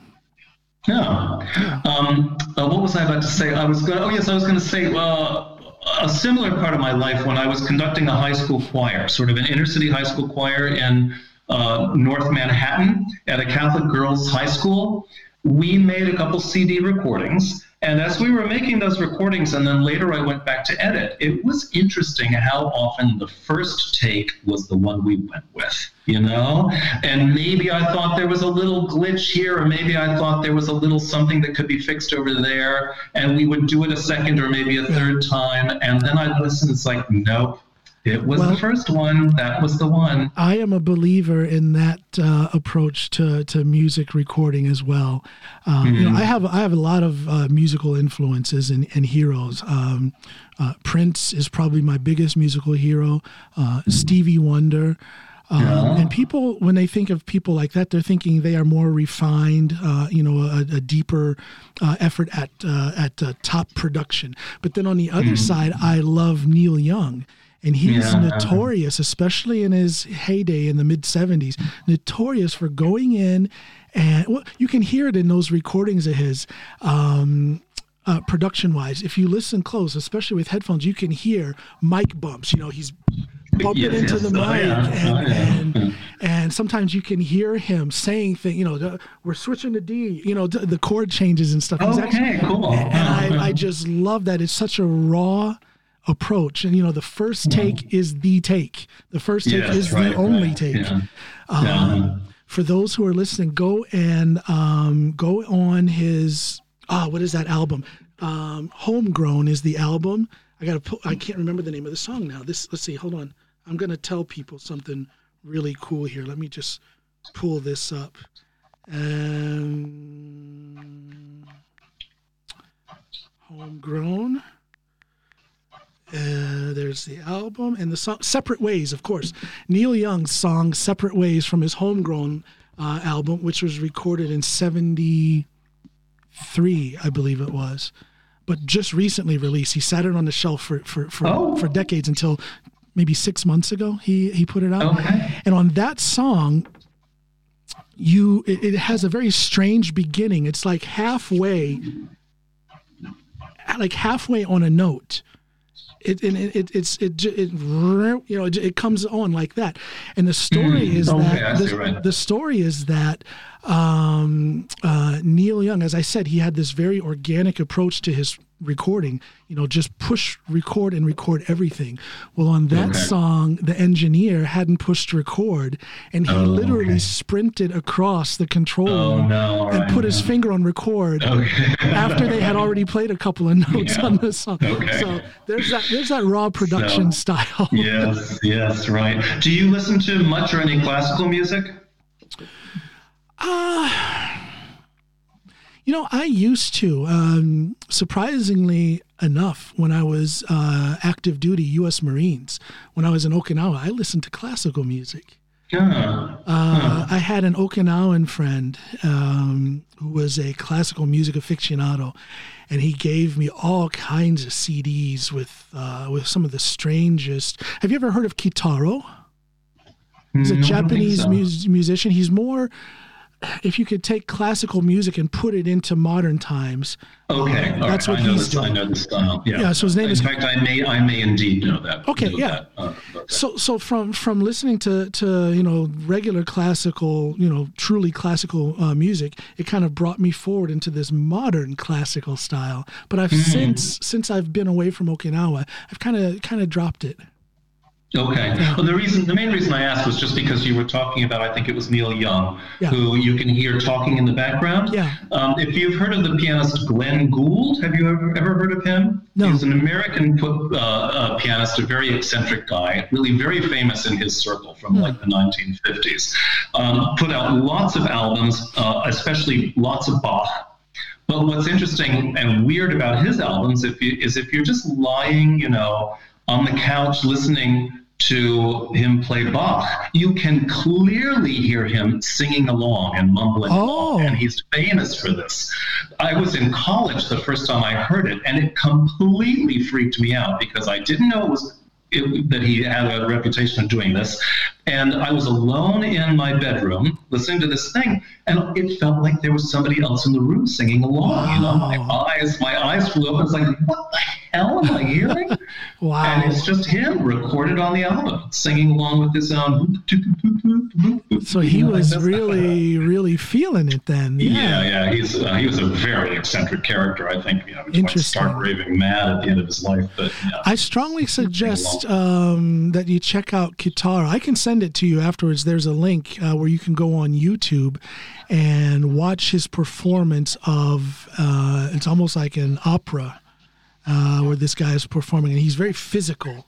Speaker 2: Yeah. Um, uh, what was I about to say? I was going. Oh yes, I was going to say uh, a similar part of my life when I was conducting a high school choir, sort of an inner city high school choir in uh, North Manhattan at a Catholic girls' high school. We made a couple CD recordings, and as we were making those recordings, and then later I went back to edit, it was interesting how often the first take was the one we went with, you know? And maybe I thought there was a little glitch here, or maybe I thought there was a little something that could be fixed over there, and we would do it a second or maybe a third time, and then I'd listen, it's like, nope. It was
Speaker 1: Well-
Speaker 2: the first one. That was the one.
Speaker 1: I am a believer in that uh, approach to, to music recording as well. Um, You know, I have I have a lot of uh, musical influences and, and heroes. Um, uh, Prince is probably my biggest musical hero. Uh, Stevie Wonder. Um,
Speaker 2: Yeah.
Speaker 1: And people, when they think of people like that, they're thinking they are more refined, uh, you know, a, a deeper uh, effort at uh, at uh, top production. But then on the other side, I love Neil Young, and he's
Speaker 2: Yeah.
Speaker 1: notorious, especially in his heyday in the mid '70s, notorious for going in and well, you can hear it in those recordings of his. Um, uh, production wise, if you listen close, especially with headphones, you can hear mic bumps. You know, he's bumping
Speaker 2: Yes,
Speaker 1: into
Speaker 2: yes.
Speaker 1: the
Speaker 2: Oh,
Speaker 1: mic,
Speaker 2: yeah.
Speaker 1: and,
Speaker 2: Oh, yeah.
Speaker 1: and and sometimes you can hear him saying things. You know, the- we're switching to D. You know, the, the chord changes and stuff. He's
Speaker 2: Okay, cool.
Speaker 1: and I, I just love that. It's such a raw approach, and you know, the first take is the take. The first take
Speaker 2: Yes,
Speaker 1: is
Speaker 2: right,
Speaker 1: the only
Speaker 2: right.
Speaker 1: take.
Speaker 2: Yeah.
Speaker 1: Um,
Speaker 2: Yeah.
Speaker 1: For those who are listening, go and um, go on his ah, what is that album? Um, Homegrown is the album. I gotta put. I can't remember the name of the song now. This. Let's see. Hold on. I'm gonna tell people something really cool here. Let me just pull this up. Um, homegrown. Uh, there's the album and the song Separate Ways, of course. Neil Young's song Separate Ways from his Homegrown uh, album, which was recorded in 73, I believe it was, but just recently released. He sat it on the shelf for, for, for,
Speaker 2: Oh.
Speaker 1: for decades until maybe six months ago he, he put it out.
Speaker 2: Okay.
Speaker 1: And on that song, you it, it has a very strange beginning. It's like halfway, like halfway on a note. It and it, it it's it, it you know it, it comes on like that, and the story is
Speaker 2: okay,
Speaker 1: that the,
Speaker 2: right.
Speaker 1: the story is that um, uh, Neil Young, as I said, he had this very organic approach to his recording. You know, just push record and record everything. Well, on that
Speaker 2: Okay.
Speaker 1: song, the engineer hadn't pushed record, and he
Speaker 2: Oh,
Speaker 1: literally
Speaker 2: okay.
Speaker 1: sprinted across the control
Speaker 2: Oh
Speaker 1: room
Speaker 2: no!
Speaker 1: and
Speaker 2: right,
Speaker 1: put his finger on record
Speaker 2: Okay.
Speaker 1: after they had already played a couple of notes
Speaker 2: Yeah.
Speaker 1: on the song. So there's that there's that raw production
Speaker 2: So-
Speaker 1: style.
Speaker 2: yes, yes, right. Do you listen to much or any classical music?
Speaker 1: Uh, You know, I used to. Um, surprisingly enough, when I was uh, active duty U.S. Marines, when I was in Okinawa, I listened to classical music.
Speaker 2: Yeah.
Speaker 1: Uh, I had an Okinawan friend um, who was a classical music aficionado, and he gave me all kinds of CDs with uh, with some of the strangest. Have you ever heard of Kitaro? He's a
Speaker 2: No, I don't think
Speaker 1: Japanese
Speaker 2: so.
Speaker 1: mus- musician. He's more. If you could take classical music and put it into modern times,
Speaker 2: Okay, all
Speaker 1: That's
Speaker 2: right,
Speaker 1: what
Speaker 2: I know
Speaker 1: he's
Speaker 2: the, I know the style. Yeah.
Speaker 1: Yeah, so his name
Speaker 2: In
Speaker 1: is-
Speaker 2: fact, I may, I may indeed know that.
Speaker 1: Okay,
Speaker 2: know
Speaker 1: yeah.
Speaker 2: that. Uh, okay.
Speaker 1: So so from from listening to to you know regular classical you know truly classical uh, music, it kind of brought me forward into this modern classical style. But I've since since I've been away from Okinawa, I've kind of kind of dropped it.
Speaker 2: Okay. Well, the reason, the main reason I asked was just because you were talking about, I think it was Neil Young,
Speaker 1: Yeah.
Speaker 2: who you can hear talking in the background.
Speaker 1: Yeah.
Speaker 2: Um, if you've heard of the pianist Glenn Gould, have you ever, ever heard of him?
Speaker 1: No.
Speaker 2: He's an American uh, uh, pianist, a very eccentric guy, really very famous in his circle from
Speaker 1: Hmm.
Speaker 2: like the 1950s. Um, put out lots of albums, uh, especially lots of Bach. But what's interesting and weird about his albums if you, is if you're just lying, you know, on the couch listening to him play Bach, you can clearly hear him singing along and mumbling
Speaker 1: Oh.
Speaker 2: along, and he's famous for this. I was in college the first time I heard it, and it completely freaked me out because I didn't know it was it, that he had a reputation of doing this. And I was alone in my bedroom listening to this thing, and it felt like there was somebody else in the room singing along. You know, my eyes, my eyes flew open. It's like, what the hell am I hearing?
Speaker 1: Wow.
Speaker 2: And it's just him recorded on the album, singing along with his own.
Speaker 1: So he was really, really feeling it then.
Speaker 2: Yeah,
Speaker 1: Yeah.
Speaker 2: yeah, he's uh, he was a very eccentric character. I think you know, he was
Speaker 1: Interesting.
Speaker 2: stark raving mad at the end of his life. But yeah.
Speaker 1: I strongly suggest um, that you check out Kitaro. I can send it to you afterwards. There's a link uh, where you can go on YouTube and watch his performance of. Uh, it's almost like an opera uh, where this guy is performing, and he's very physical.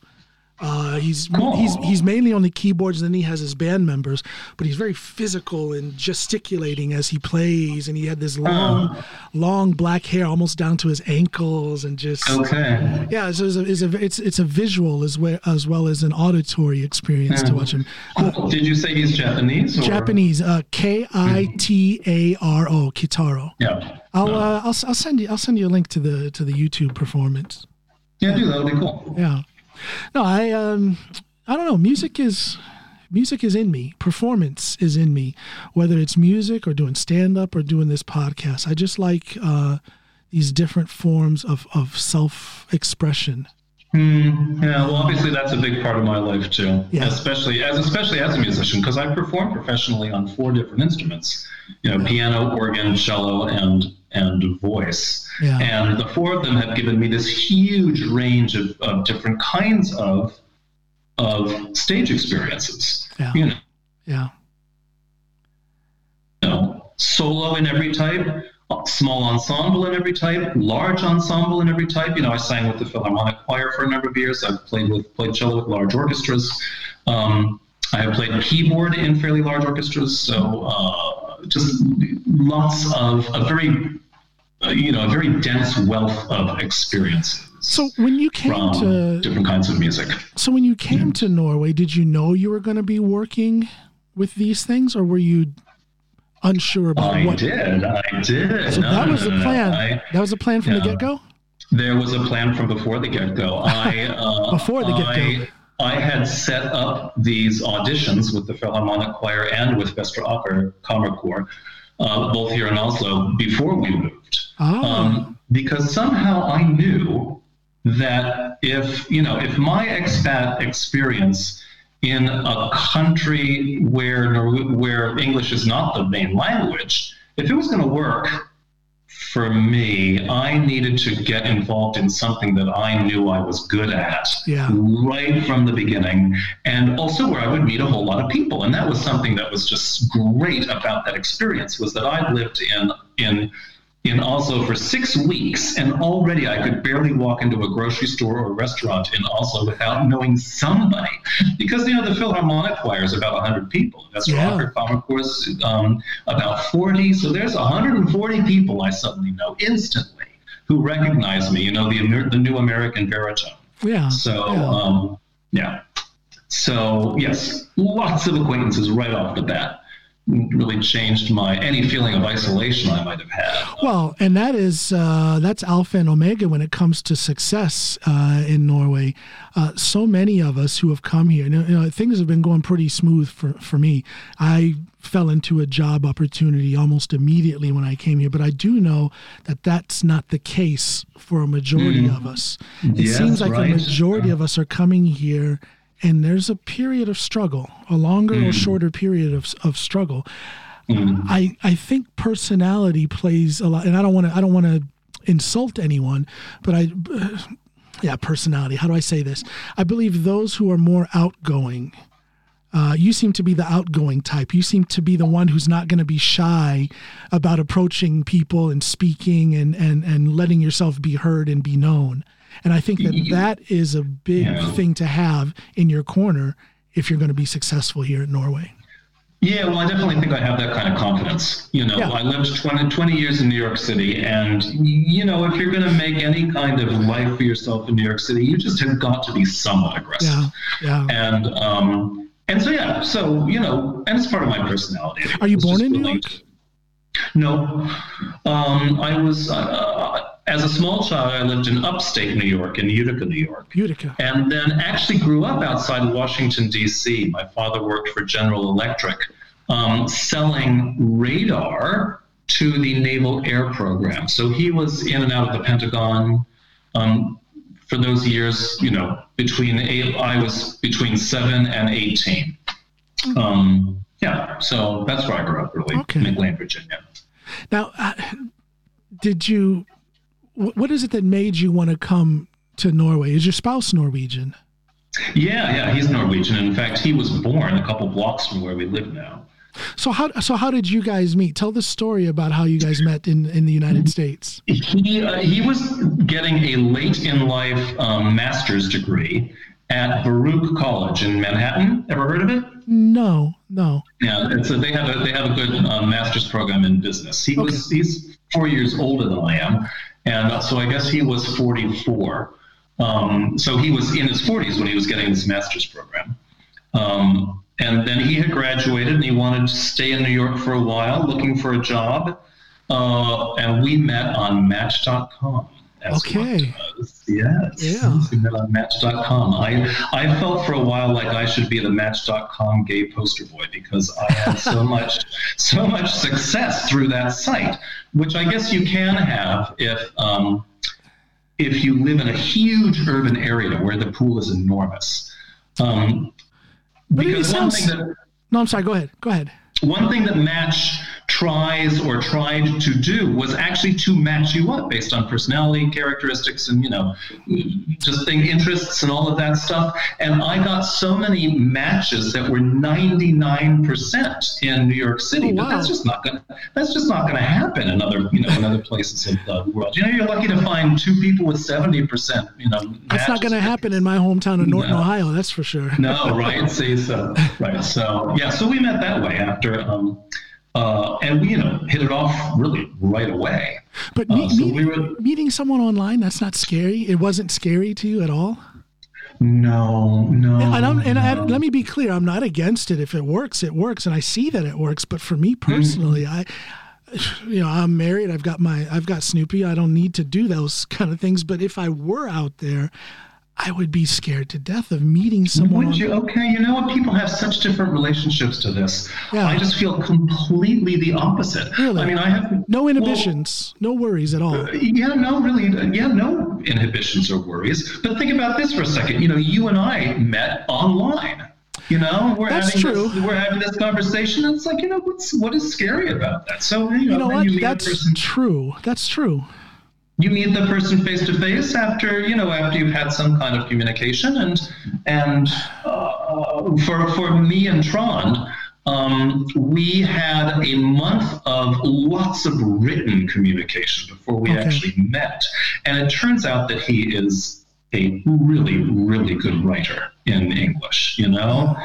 Speaker 1: Uh, he's he's he's mainly on the keyboards, and then he has his band members. But he's very physical and gesticulating as he plays, and he had this long, long black hair almost down to his ankles, and just
Speaker 2: okay.
Speaker 1: yeah, so it's a, it's a it's it's a visual as well as well as an auditory experience to watch him. Uh,
Speaker 2: Did you say he's Japanese? Or?
Speaker 1: Japanese, uh, K I T A R O, Kitaro.
Speaker 2: Yeah.
Speaker 1: I'll uh, I'll I'll send you I'll send you a link to the to the YouTube performance.
Speaker 2: Yeah, do that'll be cool.
Speaker 1: Yeah, no, I um I don't know. Music is music is in me. Performance is in me. Whether it's music or doing stand up or doing this podcast, I just like uh, these different forms of of self expression.
Speaker 2: Hmm. yeah, well, obviously that's a big part of my life too.
Speaker 1: Yeah.
Speaker 2: Especially as especially as a musician, because I perform professionally on four different instruments. You know, piano, organ, cello, and and voice.
Speaker 1: Yeah.
Speaker 2: And the four of them have given me this huge range of, of different kinds of of stage experiences.
Speaker 1: Yeah.
Speaker 2: You know,
Speaker 1: Yeah.
Speaker 2: know, solo in every type, small ensemble in every type, large ensemble in every type. You know, I sang with the Philharmonic Choir for a number of years. I've played with played cello with large orchestras. Um, I have played keyboard in fairly large orchestras. So uh, just lots of a very, uh, you know, a very dense wealth of experiences.
Speaker 1: So when you came
Speaker 2: from
Speaker 1: to
Speaker 2: different kinds of music.
Speaker 1: so when you came to Norway, did you know you were going to be working with these things, or were you unsure about
Speaker 2: I
Speaker 1: what?
Speaker 2: did. I did.
Speaker 1: So
Speaker 2: No,
Speaker 1: that
Speaker 2: no,
Speaker 1: was the
Speaker 2: no, no.
Speaker 1: plan.
Speaker 2: I-
Speaker 1: that was the plan from the get go.
Speaker 2: There was a plan from before the get go. I uh,
Speaker 1: Before the get-go.
Speaker 2: I, I had set up these auditions with the Philharmonic Choir and with Vestre Aker kammerkor, uh, both here in Oslo, before we moved.
Speaker 1: Ah,
Speaker 2: Um, because somehow I knew that if you know if my expat experience in a country where where English is not the main language, if it was going to work for me, I needed to get involved in something that I knew I was good at
Speaker 1: Yeah.
Speaker 2: right from the beginning, and also where I would meet a whole lot of people. And that was something that was just great about that experience was that I lived in in in Oslo for six weeks, and already I could barely walk into a grocery store or restaurant in Oslo without knowing somebody. Because you know the Philharmonic Choir is about 100 people. That's
Speaker 1: Yeah.
Speaker 2: Aker kammerkor um, about 40. So there's 140 people I suddenly know instantly who recognize me. You know the Amer- the new American baritone.
Speaker 1: yeah.
Speaker 2: So
Speaker 1: Yeah.
Speaker 2: um, yeah. So yes, lots of acquaintances right off the bat. Really changed my any feeling of isolation I might have had.
Speaker 1: Well, and that is uh, that's alpha and omega when it comes to success uh, in Norway. Uh, so many of us who have come here, you know, things have been going pretty smooth for for me. I fell into a job opportunity almost immediately when I came here, but I do know that that's not the case for a majority of us. It
Speaker 2: Yes,
Speaker 1: seems like
Speaker 2: right.
Speaker 1: a majority of us are coming here. And there's a period of struggle, a longer or shorter period of, of struggle. I I think personality plays a lot, and I don't want to I don't want to insult anyone, but I yeah personality. How do I say this? I believe those who are more outgoing. Uh, you seem to be the outgoing type. You seem to be the one who's not going to be shy about approaching people and speaking and, and, and letting yourself be heard and be known. And I think that that is a big thing to have in your corner if you're going to be successful here in Norway.
Speaker 2: Yeah, well, I definitely think I have that kind of confidence. You know,
Speaker 1: Yeah.
Speaker 2: I lived 20, 20 years in New York City, and, you know, if you're going to make any kind of life for yourself in New York City, you just have got to be somewhat aggressive.
Speaker 1: Yeah, yeah.
Speaker 2: And, um, and so, yeah, so, you know, and it's part of my personality.
Speaker 1: Are you born in New York?
Speaker 2: No. Um, I was, uh, as a small child, I lived in upstate New York, in Utica, New York.
Speaker 1: Utica.
Speaker 2: And then actually grew up outside Washington, D.C. My father worked for General Electric, um, selling radar to the Naval Air Program. So he was in and out of the Pentagon um, for those years, you know, between eight, I was between seven and 18. Um, yeah, so that's where I grew up, really,
Speaker 1: Okay.
Speaker 2: McLean, Virginia.
Speaker 1: Now, uh, did you? Wh- What is it that made you want to come to Norway? Is your spouse Norwegian?
Speaker 2: Yeah, yeah, he's Norwegian. In fact, he was born a couple blocks from where we live now.
Speaker 1: So how so how did you guys meet? Tell the story about how you guys met in in the United States.
Speaker 2: He uh, he was getting a late in life um, master's degree at Baruch College in Manhattan. Ever heard of it?
Speaker 1: No, no.
Speaker 2: Yeah, it's a, they have a they have a good uh, master's program in business. He was he's four years older than I am, and uh, so I guess he was forty four. Um, so he was in his forties when he was getting this master's program. Um, and then he had graduated and he wanted to stay in New York for a while, looking for a job. Uh, and we met on Match.com. as
Speaker 1: Okay.
Speaker 2: Yes.
Speaker 1: Yeah.
Speaker 2: We met on Match.com. I, I felt for a while like I should be the Match.com gay poster boy because I had so much so much success through that site, which I guess you can have if um, if you live in a huge urban area where the pool is enormous. Um,
Speaker 1: But it
Speaker 2: because one
Speaker 1: sounds-
Speaker 2: thing that
Speaker 1: No, I'm sorry. Go ahead. Go ahead.
Speaker 2: one thing that Match tries or tried to do was actually to match you up based on personality characteristics and you know just thing interests and all of that stuff and i got so many matches that were 99% in new york city
Speaker 1: Oh,
Speaker 2: but that's just not gonna that's just not gonna happen in other you know in other places of the world you know you're lucky to find two people with 70% you know
Speaker 1: That's not going to happen in my hometown of Norton,
Speaker 2: No.
Speaker 1: Ohio. That's for sure.
Speaker 2: No, right. See, so right. So yeah, so we met that way after, um, uh, and we you know hit it off really right away.
Speaker 1: But
Speaker 2: Uh, so
Speaker 1: meeting,
Speaker 2: we were-
Speaker 1: meeting someone online, that's not scary. It wasn't scary to you at all.
Speaker 2: No, no.
Speaker 1: And, I'm, and I, let me be clear, I'm not against it. If it works, it works, and I see that it works. But for me personally, I, you know, I'm married. I've got my, I've got Snoopy. I don't need to do those kind of things. But if I were out there, I would be scared to death of meeting someone.
Speaker 2: Would you? Okay, you know what? People have such different relationships to this.
Speaker 1: Yeah.
Speaker 2: I just feel completely the opposite.
Speaker 1: Really?
Speaker 2: I mean, I have
Speaker 1: no
Speaker 2: well,
Speaker 1: inhibitions, no worries at all.
Speaker 2: Uh, yeah, no, really, yeah, no inhibitions or worries. But think about this for a second. You know, you and I met online. You know, we're
Speaker 1: That's
Speaker 2: having
Speaker 1: true.
Speaker 2: This, we're having this conversation. And it's like, you know, what's what is scary about that? So you know,
Speaker 1: You know what?
Speaker 2: you meet
Speaker 1: That's
Speaker 2: a person.
Speaker 1: true. That's true.
Speaker 2: You meet the person face to face after you know after you've had some kind of communication, and and uh, for for me and Trond. Um, we had a month of lots of written communication before we
Speaker 1: Okay.
Speaker 2: actually met. And it turns out that he is a really, really good writer in English, you know?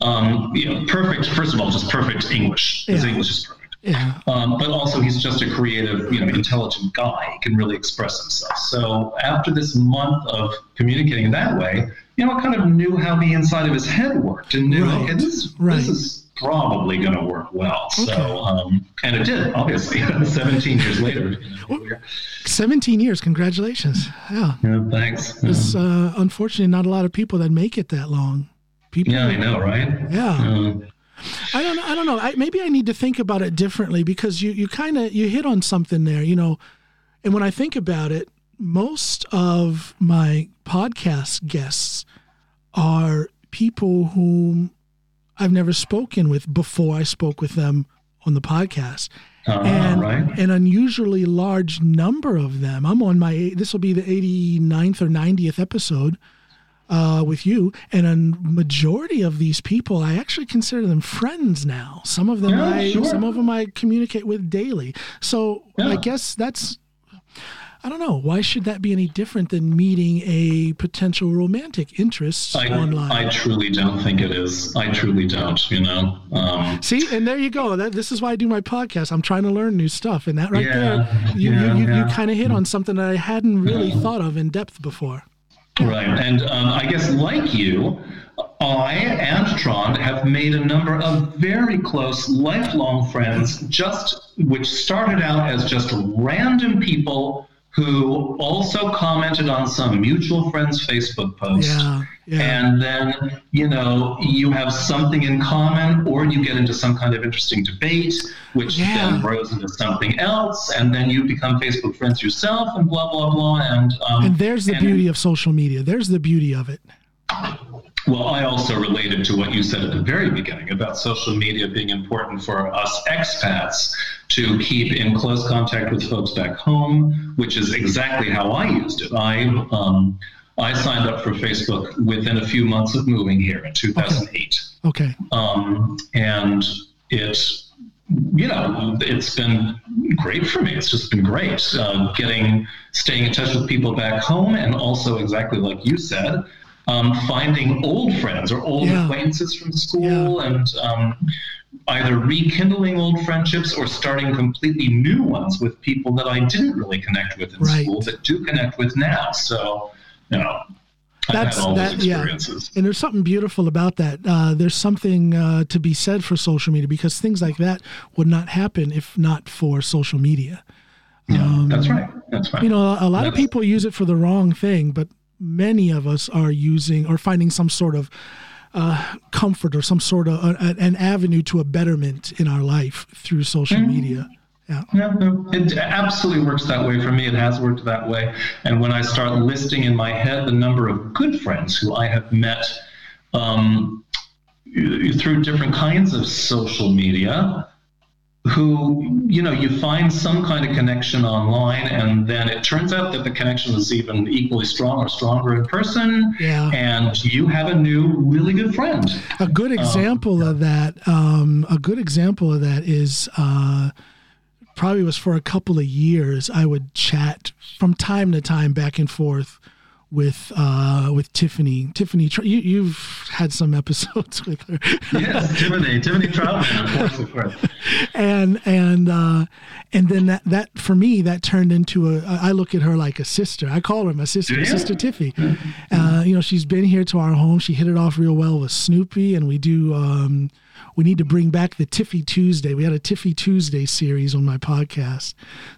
Speaker 2: Um, you know, perfect, first of all, just perfect English. His
Speaker 1: Yeah.
Speaker 2: English is perfect.
Speaker 1: Yeah.
Speaker 2: Um, but also, he's just a creative, you know, intelligent guy. He can really express himself. So after this month of communicating that way, you know, I kind of knew how the inside of his head worked and knew,
Speaker 1: Right.
Speaker 2: okay, this,
Speaker 1: Right.
Speaker 2: this is probably going to work well.
Speaker 1: Okay.
Speaker 2: So, um, and it did, obviously, 17 years later. you know, here we are.
Speaker 1: 17 years. Congratulations. Yeah.
Speaker 2: Yeah, thanks. Yeah.
Speaker 1: It's uh, unfortunately not a lot of people that make it that long. People.
Speaker 2: Yeah, I know, right?
Speaker 1: Yeah.
Speaker 2: Um,
Speaker 1: I don't. I don't know. I, maybe I need to think about it differently because you you kind of you hit on something there. You know, and when I think about it, most of my podcast guests are people whom I've never spoken with before I spoke with them on the podcast.
Speaker 2: uh,
Speaker 1: and
Speaker 2: right?
Speaker 1: an unusually large number of them. I'm on my this will be the 89th or 90th episode uh, with you, and a majority of these people I actually consider them friends now. Some of them
Speaker 2: Yeah,
Speaker 1: I
Speaker 2: sure.
Speaker 1: some of them I communicate with daily. So I guess that's. I don't know. Why should that be any different than meeting a potential romantic interest
Speaker 2: I,
Speaker 1: online?
Speaker 2: I truly don't think it is. I truly don't. You know. Um,
Speaker 1: See, and there you go. That, this is why I do my podcast. I'm trying to learn new stuff, and that right
Speaker 2: Yeah,
Speaker 1: there, you
Speaker 2: yeah,
Speaker 1: you, you,
Speaker 2: yeah.
Speaker 1: you kind of hit on something that I hadn't really thought of in depth before.
Speaker 2: Right. And um, I guess, like you, I and Trond have made a number of very close, lifelong friends, just which started out as just random people who also commented on some mutual friend's Facebook post.
Speaker 1: Yeah, yeah.
Speaker 2: And then, you know, you have something in common, or you get into some kind of interesting debate, which
Speaker 1: Yeah.
Speaker 2: then grows into something else, and then you become Facebook friends yourself, and blah, blah, blah. And, um,
Speaker 1: And there's the
Speaker 2: and-
Speaker 1: beauty of social media. There's the beauty of it.
Speaker 2: Well, I also related to what you said at the very beginning about social media being important for us expats to keep in close contact with folks back home, which is exactly how I used it. I um, I signed up for Facebook within a few months of moving here in 2008,
Speaker 1: Okay.
Speaker 2: um, and it. You know, it's been great for me. It's just been great uh, getting, staying in touch with people back home, and also exactly like you said, um, finding old friends or old
Speaker 1: Yeah.
Speaker 2: acquaintances from school and um, either rekindling old friendships or starting completely new ones with people that I didn't really connect with in
Speaker 1: Right.
Speaker 2: school that do connect with now. So, you know, I've
Speaker 1: That's-
Speaker 2: had all
Speaker 1: that- yeah.
Speaker 2: experiences.
Speaker 1: And there's something beautiful about that. Uh, there's something uh, to be said for social media because things like that would not happen if not for social media.
Speaker 2: Yeah, that's right. That's right.
Speaker 1: Um, You know, a lot of people use it for the wrong thing, but many of us are using or finding some sort of uh, comfort or some sort of uh, an avenue to a betterment in our life through social
Speaker 2: Mm-hmm.
Speaker 1: media. Yeah.
Speaker 2: No, it absolutely works that way for me. It has worked that way. And when I start listing in my head the number of good friends who I have met um, through different kinds of social media, who, you know, you find some kind of connection online, and then it turns out that the connection is even equally strong or stronger in person,
Speaker 1: Yeah.
Speaker 2: and you have a new, really good friend.
Speaker 1: A good example of that, um, a good example of that is uh, probably was for a couple of years. I would chat from time to time back and forth with uh, with Tiffany. Tiffany, you, you've had some episodes with her,
Speaker 2: Yes, Tiffany, Tiffany Troutman, of course, of course.
Speaker 1: and and uh, and then that that for me that turned into a. I look at her like a sister. I call her my sister,
Speaker 2: you?
Speaker 1: Sister Tiffy. Uh, you know, she's been here to our home. She hit it off real well with Snoopy, and we do. Um, we need to bring back the Tiffy Tuesday. We had a Tiffy Tuesday series on my podcast.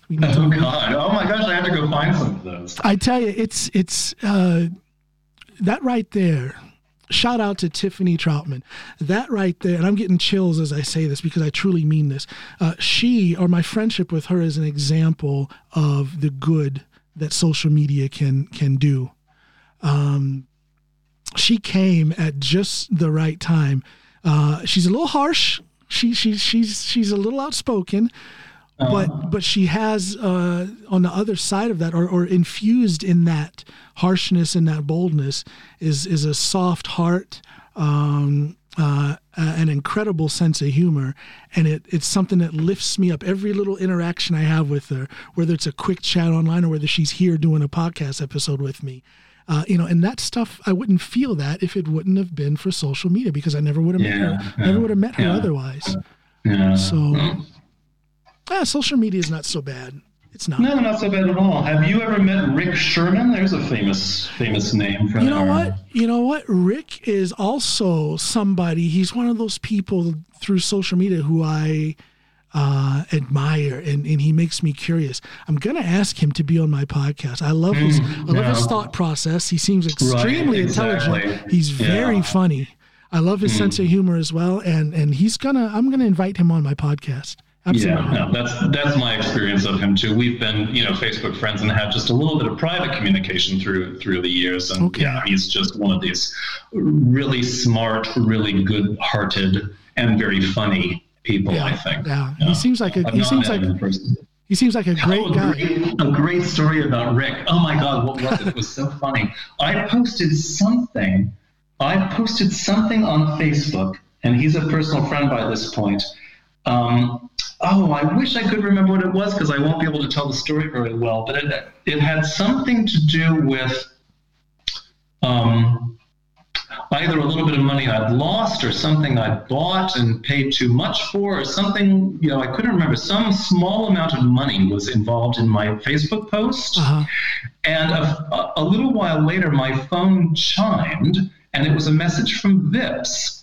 Speaker 1: We need
Speaker 2: Oh
Speaker 1: to,
Speaker 2: God! Oh my gosh! I have to go find some of those.
Speaker 1: I tell you, it's it's uh, that right there. Shout out to Tiffany Troutman. That right there, and I'm getting chills as I say this because I truly mean this. Uh, she or my friendship with her is an example of the good that social media can can do. Um, she came at just the right time. Uh, she's a little harsh. She she she's she's a little outspoken but but she has uh, on the other side of that or, or infused in that harshness and that boldness is is a soft heart um, uh, an incredible sense of humor. And it, it's something that lifts me up. Every little interaction i have with her whether it's a quick chat online or whether she's here doing a podcast episode with me uh, you know and that stuff i wouldn't feel that if it wouldn't have been for social media because i never would have met her
Speaker 2: yeah,
Speaker 1: never would have met her
Speaker 2: yeah.
Speaker 1: otherwise
Speaker 2: Yeah.
Speaker 1: so yeah, social media is not so bad. It's not.
Speaker 2: No, not so bad at all. Have you ever met Rick Sherman? There's a famous famous name from
Speaker 1: You know
Speaker 2: our-
Speaker 1: what? You know what? Rick is also somebody. He's one of those people through social media who I uh, admire, and, and he makes me curious. I'm gonna ask him to be on my podcast. I love his I love his thought process. He seems extremely
Speaker 2: exactly.
Speaker 1: intelligent. He's very
Speaker 2: Yeah.
Speaker 1: funny. I love his sense of humor as well, and and he's gonna. I'm gonna invite him on my podcast. Absolutely.
Speaker 2: Yeah, no, that's that's my experience of him too. We've been, you know, Facebook friends and had just a little bit of private communication through through the years. And
Speaker 1: Okay.
Speaker 2: yeah, he's just one of these really smart, really good-hearted, and very funny people.
Speaker 1: Yeah,
Speaker 2: I think.
Speaker 1: yeah. He seems like a-
Speaker 2: I've
Speaker 1: he seems like-. He seems like a great
Speaker 2: Oh, a
Speaker 1: guy.
Speaker 2: Great, a great story about Rick. Oh my God, what was it? It was so funny. I posted something. I posted something on Facebook, and he's a personal friend by this point. um, oh, I wish I could remember what it was because I won't be able to tell the story very well. But it it had something to do with um, either a little bit of money I'd lost or something I'd bought and paid too much for or something, you know, I couldn't remember. Some small amount of money was involved in my Facebook post. Uh-huh. And a, a little while later, my phone chimed and it was a message from Vipps.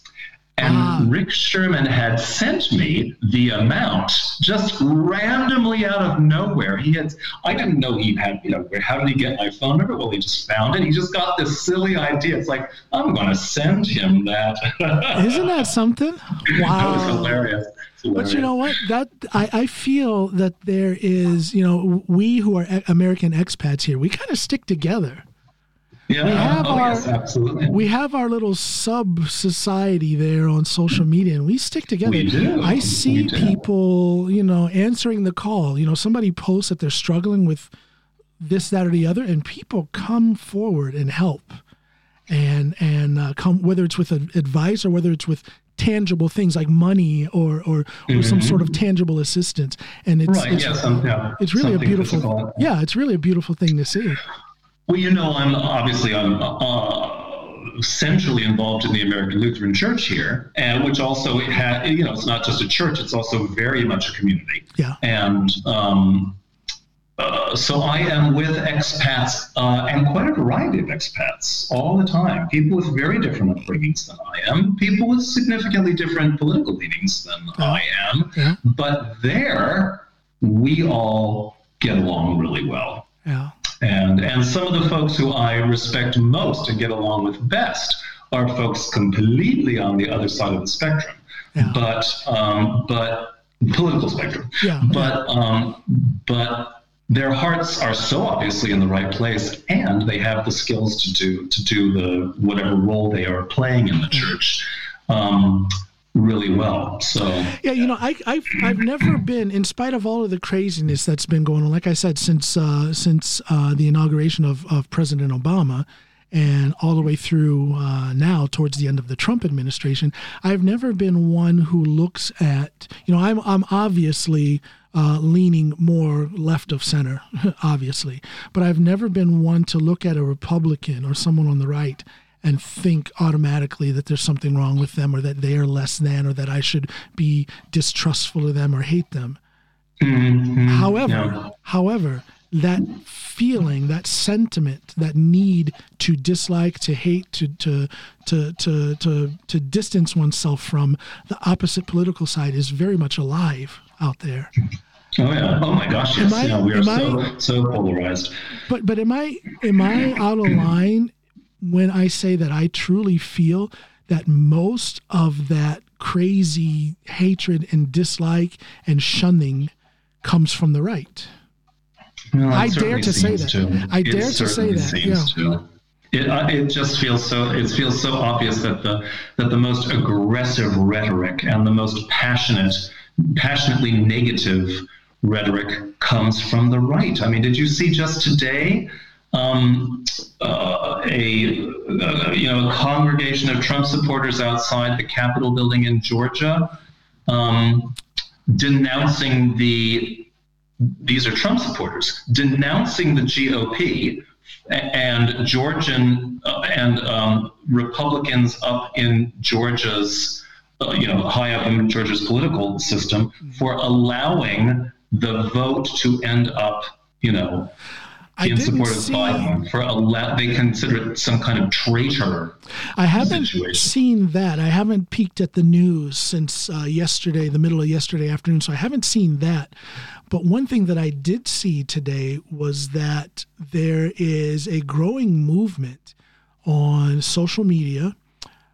Speaker 2: And ah. Rick Sherman had sent me the amount just randomly out of nowhere. He had, I didn't know he had, you know, how did he get my phone number? Well, he just found it. He just got this silly idea. It's like, I'm going to send him that.
Speaker 1: Isn't that something?
Speaker 2: Wow. that was hilarious.
Speaker 1: But you know what? That I, I feel that there is, you know, we who are American expats here, we kind of stick together.
Speaker 2: Yeah,
Speaker 1: we have
Speaker 2: oh,
Speaker 1: our
Speaker 2: yes, absolutely.
Speaker 1: we have our little sub society there on social media, and we stick together.
Speaker 2: We do.
Speaker 1: I see
Speaker 2: do.
Speaker 1: people, you know, answering the call. You know, somebody posts that they're struggling with this, that, or the other, and people come forward and help, and and uh, come whether it's with advice or whether it's with tangible things like money or or, or mm-hmm. some sort of tangible assistance and it's
Speaker 2: right,
Speaker 1: it's,
Speaker 2: yeah, some, yeah,
Speaker 1: it's really a beautiful physical. yeah it's really a beautiful thing to see
Speaker 2: well, you know, I'm obviously I'm uh, centrally involved in the American Lutheran Church here, and which also it had, you know, it's not just a church; it's also very much a community.
Speaker 1: Yeah.
Speaker 2: And um, uh, so I am with expats uh, and quite a variety of expats all the time. People with very different upbringings than I am. People with significantly different political leanings than I am.
Speaker 1: Yeah.
Speaker 2: But there, we all get along really well.
Speaker 1: Yeah.
Speaker 2: And, and some of the folks who I respect most and get along with best are folks completely on the other side of the spectrum.
Speaker 1: Yeah.
Speaker 2: But, um, but political spectrum.
Speaker 1: Yeah.
Speaker 2: But, um, but their hearts are so obviously in the right place and they have the skills to do, to do the, whatever role they are playing in the church. Um, really well. So
Speaker 1: yeah, you know, I, I've I've never been, in spite of all of the craziness that's been going on. Like I said, since uh, since uh, the inauguration of of President Obama. And all the way through uh, now, towards the end of the Trump administration, I've never been one who looks at, you know, I'm I'm obviously uh, leaning more left of center, obviously. But I've never been one to look at a Republican or someone on the right and think automatically that there's something wrong with them or that they are less than or that I should be distrustful of them or hate them.
Speaker 2: Mm-hmm.
Speaker 1: However, yeah. however, that feeling, that sentiment, that need to dislike, to hate, to to to to to, to distance oneself from the opposite political side is very much alive out there.
Speaker 2: Oh yeah! Oh my gosh! Yes, I, yeah, we are so I, so polarized.
Speaker 1: But but am I am I out of line when I say that I truly feel that most of that crazy hatred and dislike and shunning comes from the right.
Speaker 2: Well,
Speaker 1: I dare to say that.
Speaker 2: To.
Speaker 1: I dare to say that. Yeah.
Speaker 2: To. It, uh, it just feels so it feels so obvious that the that the most aggressive rhetoric and the most passionate passionately negative rhetoric comes from the right. I mean, did you see just today um, uh, a, uh, you know a congregation of Trump supporters outside the Capitol building in Georgia, um, denouncing the these are Trump supporters denouncing the GOP and Georgian uh, and um, Republicans up in Georgia's uh, you know high up in Georgia's political system for allowing the vote to end up you know in support of see, Biden for a they consider it some kind of traitor.
Speaker 1: I haven't
Speaker 2: situation.
Speaker 1: seen that. I haven't peeked at the news since uh, yesterday, the middle of yesterday afternoon, so I haven't seen that. But one thing that I did see today was that there is a growing movement on social media,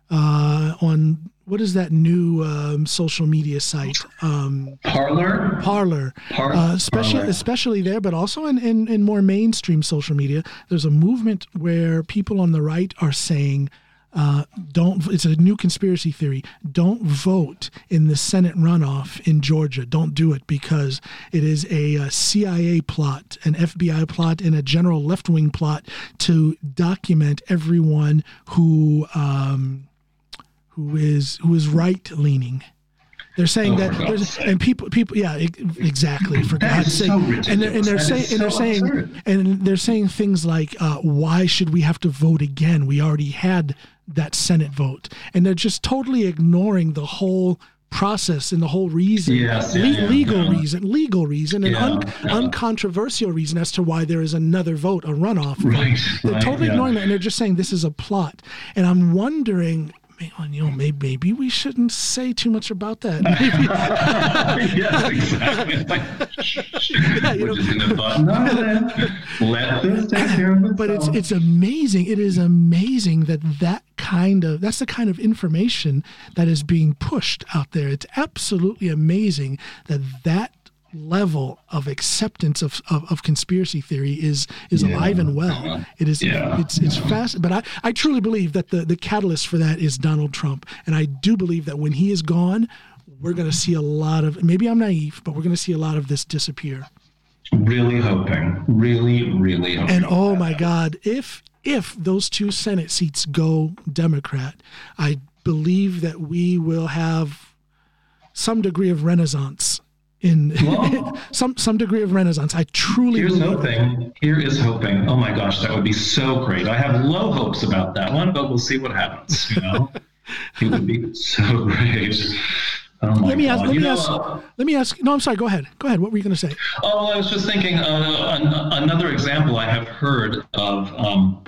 Speaker 1: uh, on what is that new um, social media site? Um,
Speaker 2: Parler.
Speaker 1: Parler. Par- uh, especially, Parler. especially there, but also in, in, in more mainstream social media. There's a movement where people on the right are saying, uh, don't. It's a new conspiracy theory. Don't vote in the Senate runoff in Georgia. Don't do it because it is a, a CIA plot, an FBI plot, and a general left wing plot to document everyone who. Um, who is who is right leaning. They're saying oh, that there's and people people yeah exactly for that God's sake so and they're, and they're saying and they're saying absurd. and they're saying things like uh, why should we have to vote again? We already had that Senate vote, and they're just totally ignoring the whole process and the whole reason,
Speaker 2: yes, yeah, yeah,
Speaker 1: legal
Speaker 2: yeah.
Speaker 1: reason, legal reason, and un- uncontroversial reason as to why there is another vote, a runoff.
Speaker 2: Right,
Speaker 1: they're
Speaker 2: right,
Speaker 1: totally ignoring that, and they're just saying this is a plot. And I'm wondering you know, maybe, maybe we shouldn't say too much about that.
Speaker 2: yes, exactly. Like, yeah, you know, just gonna button Let this take care of itself.
Speaker 1: But it's it's amazing. It is amazing that that kind of that's the kind of information that is being pushed out there. It's absolutely amazing that that level of acceptance of, of, of, conspiracy theory is is yeah. alive and well. Uh-huh. It is yeah. it's it's fast but I, I truly believe that the, the catalyst for that is Donald Trump. And I do believe that when he is gone, we're gonna see a lot of maybe I'm naive, but we're gonna see a lot of this disappear.
Speaker 2: Really hoping. Really, really hoping.
Speaker 1: And oh my God, if if those two Senate seats go Democrat, I believe that we will have some degree of renaissance in well, some some degree of renaissance. I truly
Speaker 2: here's
Speaker 1: believe
Speaker 2: hoping. Here is hoping. Oh my gosh, that would be so great. I have low hopes about that one, but we'll see what happens. You know, it would be so great. Oh
Speaker 1: let me
Speaker 2: God.
Speaker 1: ask. Let you me know, ask. Uh, let me ask. No, I'm sorry. Go ahead. Go ahead. What were you going to say?
Speaker 2: Oh, I was just thinking. Uh, an, another example I have heard of, um,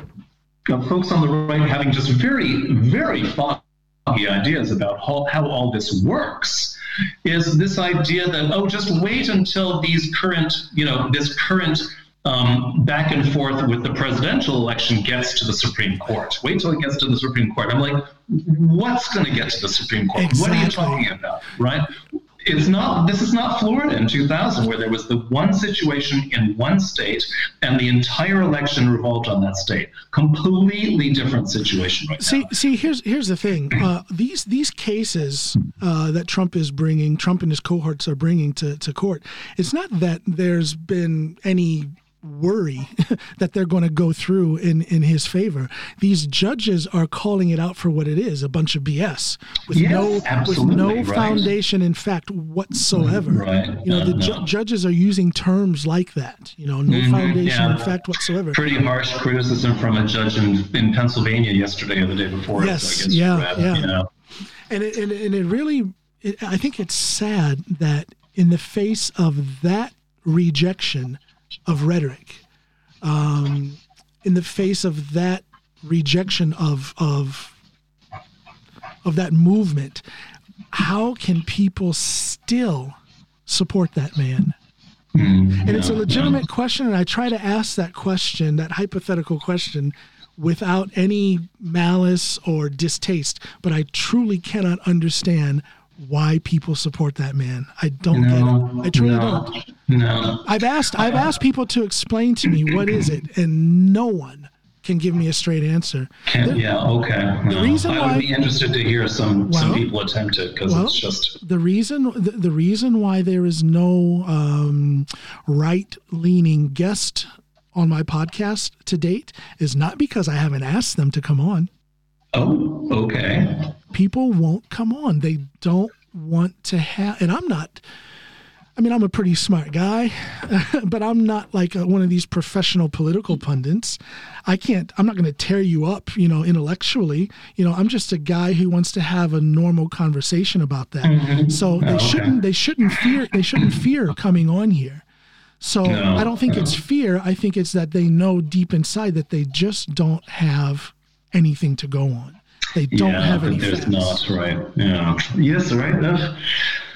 Speaker 2: of folks on the right having just very, very foggy ideas about how, how all this works is this idea that oh just wait until these current you know this current um, back and forth with the presidential election gets to the Supreme Court. Wait till it gets to the Supreme Court. I'm like, what's going to get to the Supreme Court?
Speaker 1: Exactly.
Speaker 2: What are you talking about? Right? It's not this is not Florida in 2000 where there was the one situation in one state and the entire election revolved on that state. Completely different situation right
Speaker 1: see
Speaker 2: now.
Speaker 1: see here's here's the thing. Uh, these these cases uh, that Trump is bringing Trump and his cohorts are bringing to, to court it's not that there's been any worry that they're going to go through in in his favor. These judges are calling it out for what it is, a bunch of BS with
Speaker 2: yes,
Speaker 1: no with no right. foundation in fact whatsoever.
Speaker 2: Right.
Speaker 1: You know, the ju- judges are using terms like that, you know, no mm-hmm. foundation yeah. in fact whatsoever.
Speaker 2: Pretty harsh criticism from a judge in, in Pennsylvania yesterday or the day before.
Speaker 1: Yes,
Speaker 2: so
Speaker 1: yeah, yeah.
Speaker 2: You know.
Speaker 1: And it, and, and it really it, I think it's sad that in the face of that rejection of rhetoric, um, in the face of that rejection of of of that movement, how can people still support that man?
Speaker 2: Mm,
Speaker 1: and it's a legitimate question, and I try to ask that question, that hypothetical question, without any malice or distaste. But I truly cannot understand why people support that man. I don't no, get it. I truly
Speaker 2: no,
Speaker 1: don't.
Speaker 2: No.
Speaker 1: I've asked I've asked people to explain to me what is it, and no one can give me a straight answer.
Speaker 2: Can, the, yeah, okay.
Speaker 1: The no. reason
Speaker 2: I
Speaker 1: why,
Speaker 2: would be interested to hear some well, some people attempt it because well, it's just
Speaker 1: the reason the, the reason why there is no um, right leaning guest on my podcast to date is not because I haven't asked them to come on.
Speaker 2: Oh, okay.
Speaker 1: People won't come on. They don't want to have, and I'm not. I mean, I'm a pretty smart guy, but I'm not like a, one of these professional political pundits. I can't. I'm not going to tear you up, you know, intellectually. You know, I'm just a guy who wants to have a normal conversation about that.
Speaker 2: Mm-hmm.
Speaker 1: So they
Speaker 2: oh, okay.
Speaker 1: shouldn't. They shouldn't fear. They shouldn't fear coming on here. So
Speaker 2: no,
Speaker 1: I don't think
Speaker 2: no.
Speaker 1: it's fear. I think it's that they know deep inside that they just don't have anything to go on. They don't
Speaker 2: yeah,
Speaker 1: have any
Speaker 2: there's
Speaker 1: facts.
Speaker 2: not right. Yeah. Yes, right. No.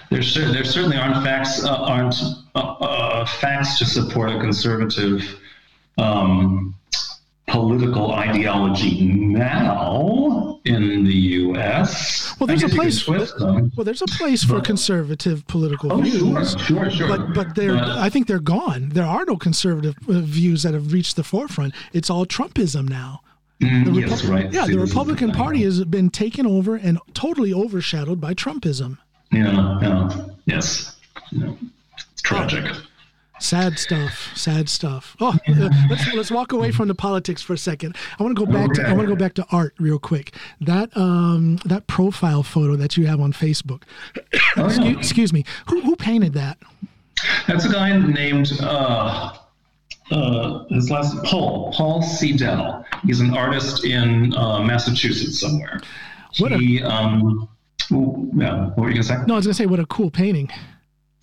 Speaker 2: There's there certainly aren't facts uh, aren't uh, uh, facts to support a conservative um, political ideology now in the U.S.
Speaker 1: Well, there's a place. Well, there's a place for
Speaker 2: but,
Speaker 1: conservative political
Speaker 2: oh,
Speaker 1: views.
Speaker 2: Sure, sure, sure.
Speaker 1: But but they're but, I think they're gone. There are no conservative uh, views that have reached the forefront. It's all Trumpism now.
Speaker 2: Mm, Repu- yes, right.
Speaker 1: Yeah, the Republican Party has been taken over and totally overshadowed by Trumpism.
Speaker 2: Yeah, yeah, yes. Yeah. It's tragic.
Speaker 1: Sad stuff. Sad stuff. Oh, uh, let's let's walk away from the politics for a second. I want to go back okay. to I want to go back to art real quick. That um that profile photo that you have on Facebook. Oh, excuse, yeah. excuse, me. Who who painted that?
Speaker 2: That's a guy named uh, uh, his last Paul Paul Seidel. He's an artist in uh, Massachusetts somewhere. What he a, um, yeah. What were you gonna say?
Speaker 1: No, I was gonna say what a cool painting.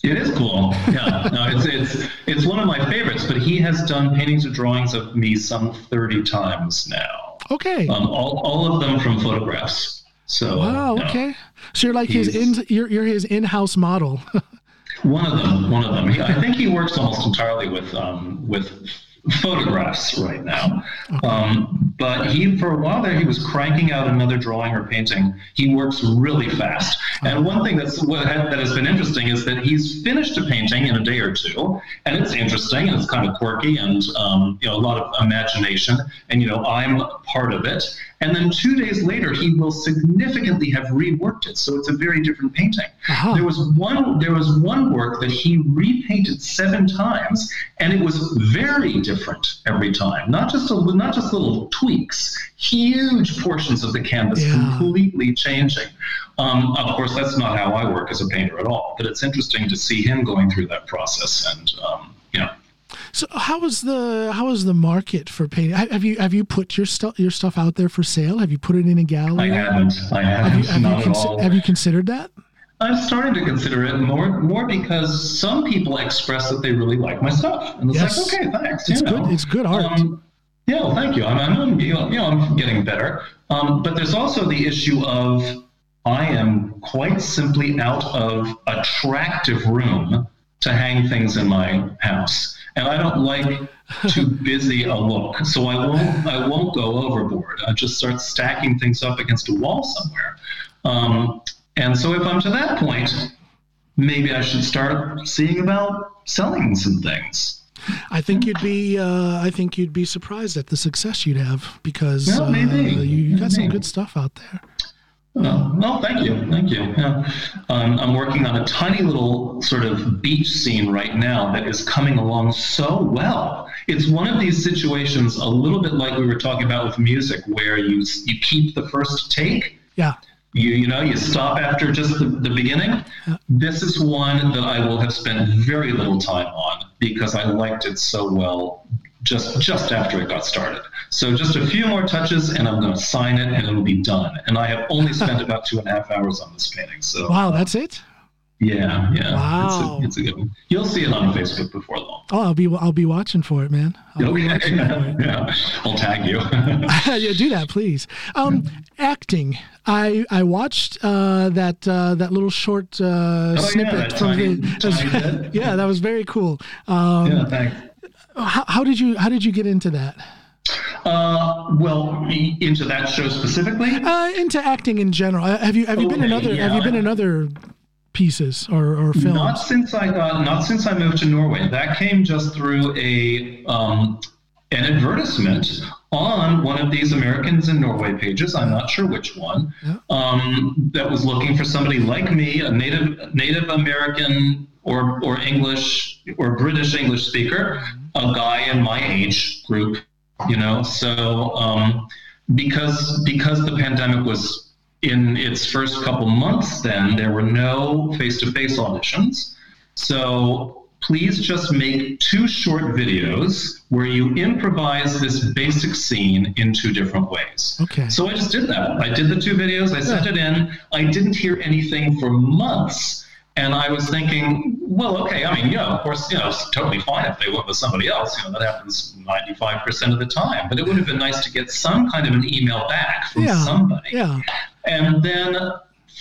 Speaker 2: It is cool. Yeah, no, it's it's it's one of my favorites. But he has done paintings or drawings of me some thirty times now.
Speaker 1: Okay.
Speaker 2: Um, all all of them from photographs. So
Speaker 1: wow. Okay. So you're like his in you're you're his in-house model.
Speaker 2: one of them. One of them. He, I think he works almost entirely with um, with photographs right now. Um, but he, for a while there, he was cranking out another drawing or painting. He works really fast. And one thing that's what that has been interesting is that he's finished a painting in a day or two, and it's interesting and it's kind of quirky and um, you know a lot of imagination. And you know I'm part of it. And then two days later, he will significantly have reworked it, so it's a very different painting. Uh-huh. There was one there was one work that he repainted seven times, and it was very different every time. Not just a, not just little tweaks, huge portions of the canvas yeah. completely changing. Um, of course, that's not how I work as a painter at all, but it's interesting to see him going through that process and. Um,
Speaker 1: so how is the how is the market for painting? Have you have you put your stuff your stuff out there for sale? Have you put it in a gallery?
Speaker 2: I haven't. I haven't. Have you, have,
Speaker 1: you, consi- have you considered that?
Speaker 2: I'm starting to consider it more more because some people express that they really like my stuff, and it's yes. like, okay, thanks.
Speaker 1: It's good. Know. It's good art. Um,
Speaker 2: yeah, well, thank you. I'm, I'm, you know I'm getting better, um, but there's also the issue of I am quite simply out of attractive room to hang things in my house and I don't like too busy a look. So I won't I won't go overboard. I just start stacking things up against a wall somewhere. Um, and so if I'm to that point, maybe I should start seeing about selling some things.
Speaker 1: I think you'd be uh, I think you'd be surprised at the success you'd have because
Speaker 2: well, uh, you,
Speaker 1: you got some good stuff out there.
Speaker 2: Oh, well, thank you, thank you. Yeah. Um, I'm working on a tiny little sort of beach scene right now that is coming along so well. It's one of these situations, a little bit like we were talking about with music, where you you keep the first take.
Speaker 1: Yeah.
Speaker 2: You you know you stop after just the, the beginning. Yeah. This is one that I will have spent very little time on because I liked it so well just just after it got started. So just a few more touches, and I'm going to sign it, and it'll be done. And I have only spent about two and a half hours on this painting. So
Speaker 1: wow, that's it.
Speaker 2: Yeah, yeah.
Speaker 1: Wow,
Speaker 2: it's a, it's a, good one. You'll see it on Facebook before long.
Speaker 1: Oh, I'll be I'll be watching for it, man. I'll
Speaker 2: okay. yeah, yeah, I'll tag you.
Speaker 1: yeah, do that, please. Um, acting. I I watched uh, that uh, that little short uh, oh, snippet
Speaker 2: yeah, from tiny,
Speaker 1: the. yeah, that was very cool. Um,
Speaker 2: yeah, thanks.
Speaker 1: How, how did you how did you get into that?
Speaker 2: Uh, well, into that show specifically?
Speaker 1: Uh, into acting in general. Uh, have you have you okay, been in other yeah. have you been in other pieces or, or films?
Speaker 2: Not since I got not since I moved to Norway. That came just through a um, an advertisement on one of these Americans in Norway pages. I'm not sure which one. Yeah. Um, that was looking for somebody like me, a native Native American or or English or British English speaker, a guy in my age group, you know. So um, because because the pandemic was in its first couple months, then there were no face-to-face auditions. So please just make two short videos where you improvise this basic scene in two different ways.
Speaker 1: Okay.
Speaker 2: So I just did that. I did the two videos, I sent it in. I didn't hear anything for months. And I was thinking, well, okay, I mean, yeah, of course, you know, it's totally fine if they went with somebody else. You know, that happens 95% of the time. But it would have been nice to get some kind of an email back from
Speaker 1: yeah,
Speaker 2: somebody.
Speaker 1: Yeah.
Speaker 2: And then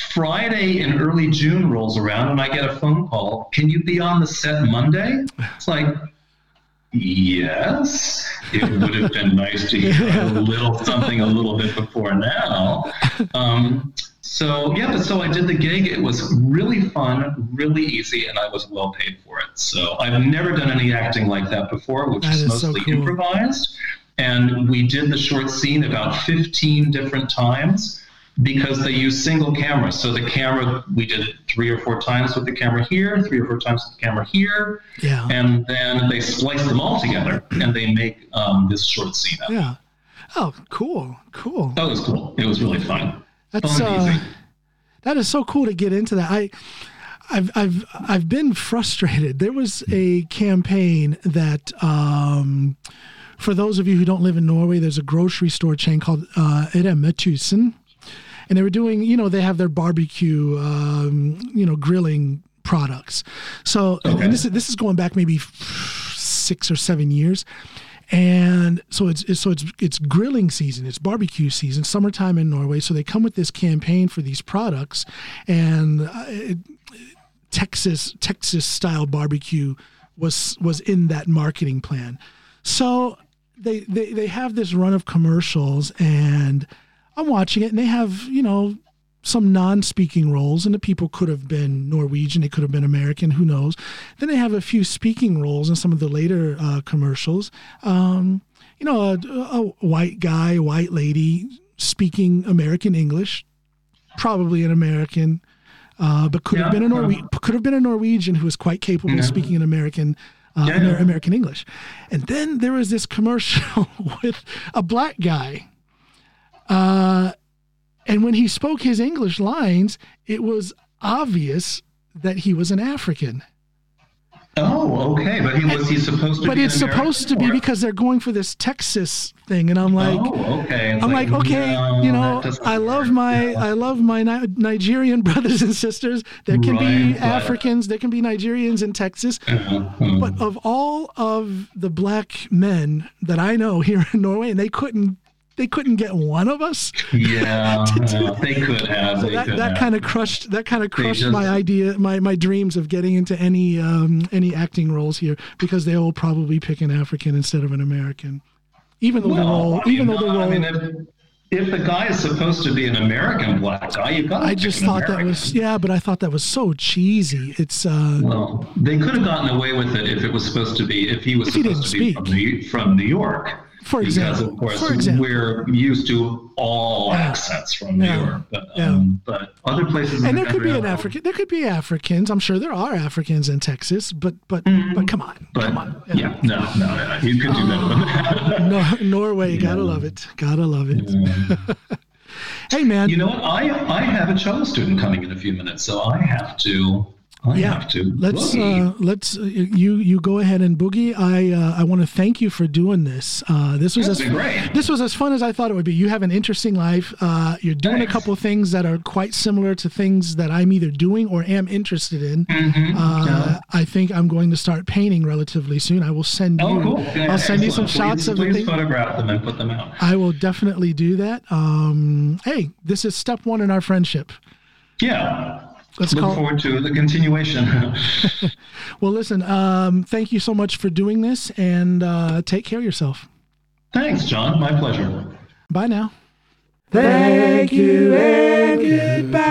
Speaker 2: Friday in early June rolls around and I get a phone call. Can you be on the set Monday? It's like, yes. It would have been nice to hear a little something a little bit before now. Um, so yeah, but so I did the gig. It was really fun, really easy, and I was well paid for it. So I've never done any acting like that before, which
Speaker 1: that
Speaker 2: is,
Speaker 1: is
Speaker 2: mostly
Speaker 1: so cool.
Speaker 2: improvised. And we did the short scene about 15 different times. because they use single cameras. So the camera, we did three or four times with the camera here, three or four times with the camera here,
Speaker 1: Yeah.
Speaker 2: and then they splice them all together and they make um, this short scene. Out.
Speaker 1: Yeah. Oh, cool. Cool.
Speaker 2: That was cool. It was really fun.
Speaker 1: That's uh, that is so cool to get into that. I I've I've I've been frustrated. There was a campaign that um for those of you who don't live in Norway, there's a grocery store chain called uh, Rema 1000. And they were doing, you know, they have their barbecue, um, you know, grilling products. So,
Speaker 2: Okay.
Speaker 1: and this is this is going back maybe six or seven years, and so it's, so it's it's grilling season, it's barbecue season, summertime in Norway. So they come with this campaign for these products, and uh, it, Texas Texas style barbecue was was in that marketing plan. So they, they they have this run of commercials and I'm watching it and they have, you know, some non-speaking roles and the people could have been Norwegian, they could have been American, who knows. Then they have a few speaking roles in some of the later uh, commercials. Um, you know, a, a white guy, white lady speaking American English, probably an American, uh, but could have been a. Norwe- could have been a Norwegian who was quite capable of speaking an American uh,
Speaker 2: Yeah,
Speaker 1: Amer-
Speaker 2: yeah.
Speaker 1: American English. And then there was this commercial with a black guy. And when he spoke his English lines, it was obvious that he was an African.
Speaker 2: Oh, okay. But he was he supposed to be. But it's
Speaker 1: supposed to be because they're going for this Texas thing. And I'm like,
Speaker 2: oh, okay. It's
Speaker 1: I'm like, okay,
Speaker 2: no,
Speaker 1: you know, I love
Speaker 2: work.
Speaker 1: my
Speaker 2: Yeah.
Speaker 1: I love my Ni- Nigerian brothers and sisters. There can be
Speaker 2: Right, but-
Speaker 1: Africans, there can be Nigerians in Texas.
Speaker 2: Uh-huh.
Speaker 1: But of all of the black men that I know here in Norway, and they couldn't they couldn't get one of us.
Speaker 2: yeah, yeah, they could have.
Speaker 1: So
Speaker 2: they
Speaker 1: that,
Speaker 2: could
Speaker 1: that
Speaker 2: have.
Speaker 1: kind of crushed that kind of crushed
Speaker 2: just-
Speaker 1: my idea, my my dreams of getting into any um, any acting roles here because they will probably pick an African instead of an American. Even though the
Speaker 2: Well,
Speaker 1: role,
Speaker 2: I mean,
Speaker 1: even though the role,
Speaker 2: I mean, if, if the guy is supposed to be an American black guy, you've got to
Speaker 1: I just thought that was yeah, but I thought that was so cheesy. It's uh,
Speaker 2: Well, they could have gotten away with it if it was supposed to be if he was
Speaker 1: If he
Speaker 2: supposed to
Speaker 1: didn't
Speaker 2: be from New, from New York.
Speaker 1: For
Speaker 2: because
Speaker 1: example.
Speaker 2: of course
Speaker 1: For example.
Speaker 2: we're used to all accents from New
Speaker 1: Yeah.
Speaker 2: York, but
Speaker 1: Yeah.
Speaker 2: um, but other places. in
Speaker 1: and
Speaker 2: the
Speaker 1: there could be an African. There could be Africans. I'm sure there are Africans in Texas, but but but come on,
Speaker 2: But
Speaker 1: come on.
Speaker 2: yeah, no, no, no, you could do better than that.
Speaker 1: No, Norway, gotta love it. Gotta love it. hey man,
Speaker 2: You know what? I I have a cello student coming in a few minutes, so I have to. I
Speaker 1: yeah.
Speaker 2: have to.
Speaker 1: Let's uh, let's uh, you you go ahead and boogie. I uh, I want to thank you for doing this. Uh, this was
Speaker 2: That's
Speaker 1: as
Speaker 2: great.
Speaker 1: this was as fun as I thought it would be. You have an interesting life. Uh, you're doing
Speaker 2: Thanks.
Speaker 1: a couple things that are quite similar to things that I'm either doing or am interested in.
Speaker 2: Mhm.
Speaker 1: Uh,
Speaker 2: Yeah.
Speaker 1: I think I'm going to start painting relatively soon. I will send you.
Speaker 2: Oh, cool. Yeah,
Speaker 1: I'll send you some shots
Speaker 2: please,
Speaker 1: of the
Speaker 2: Please
Speaker 1: thing.
Speaker 2: photograph them and put them out.
Speaker 1: I will definitely do that. Um, hey, this is step one in our friendship.
Speaker 2: Yeah.
Speaker 1: Let's
Speaker 2: look forward to the continuation.
Speaker 1: well, listen, um, thank you so much for doing this and uh, take care of yourself.
Speaker 2: Thanks, John. My pleasure.
Speaker 1: Bye now.
Speaker 3: Thank you and goodbye.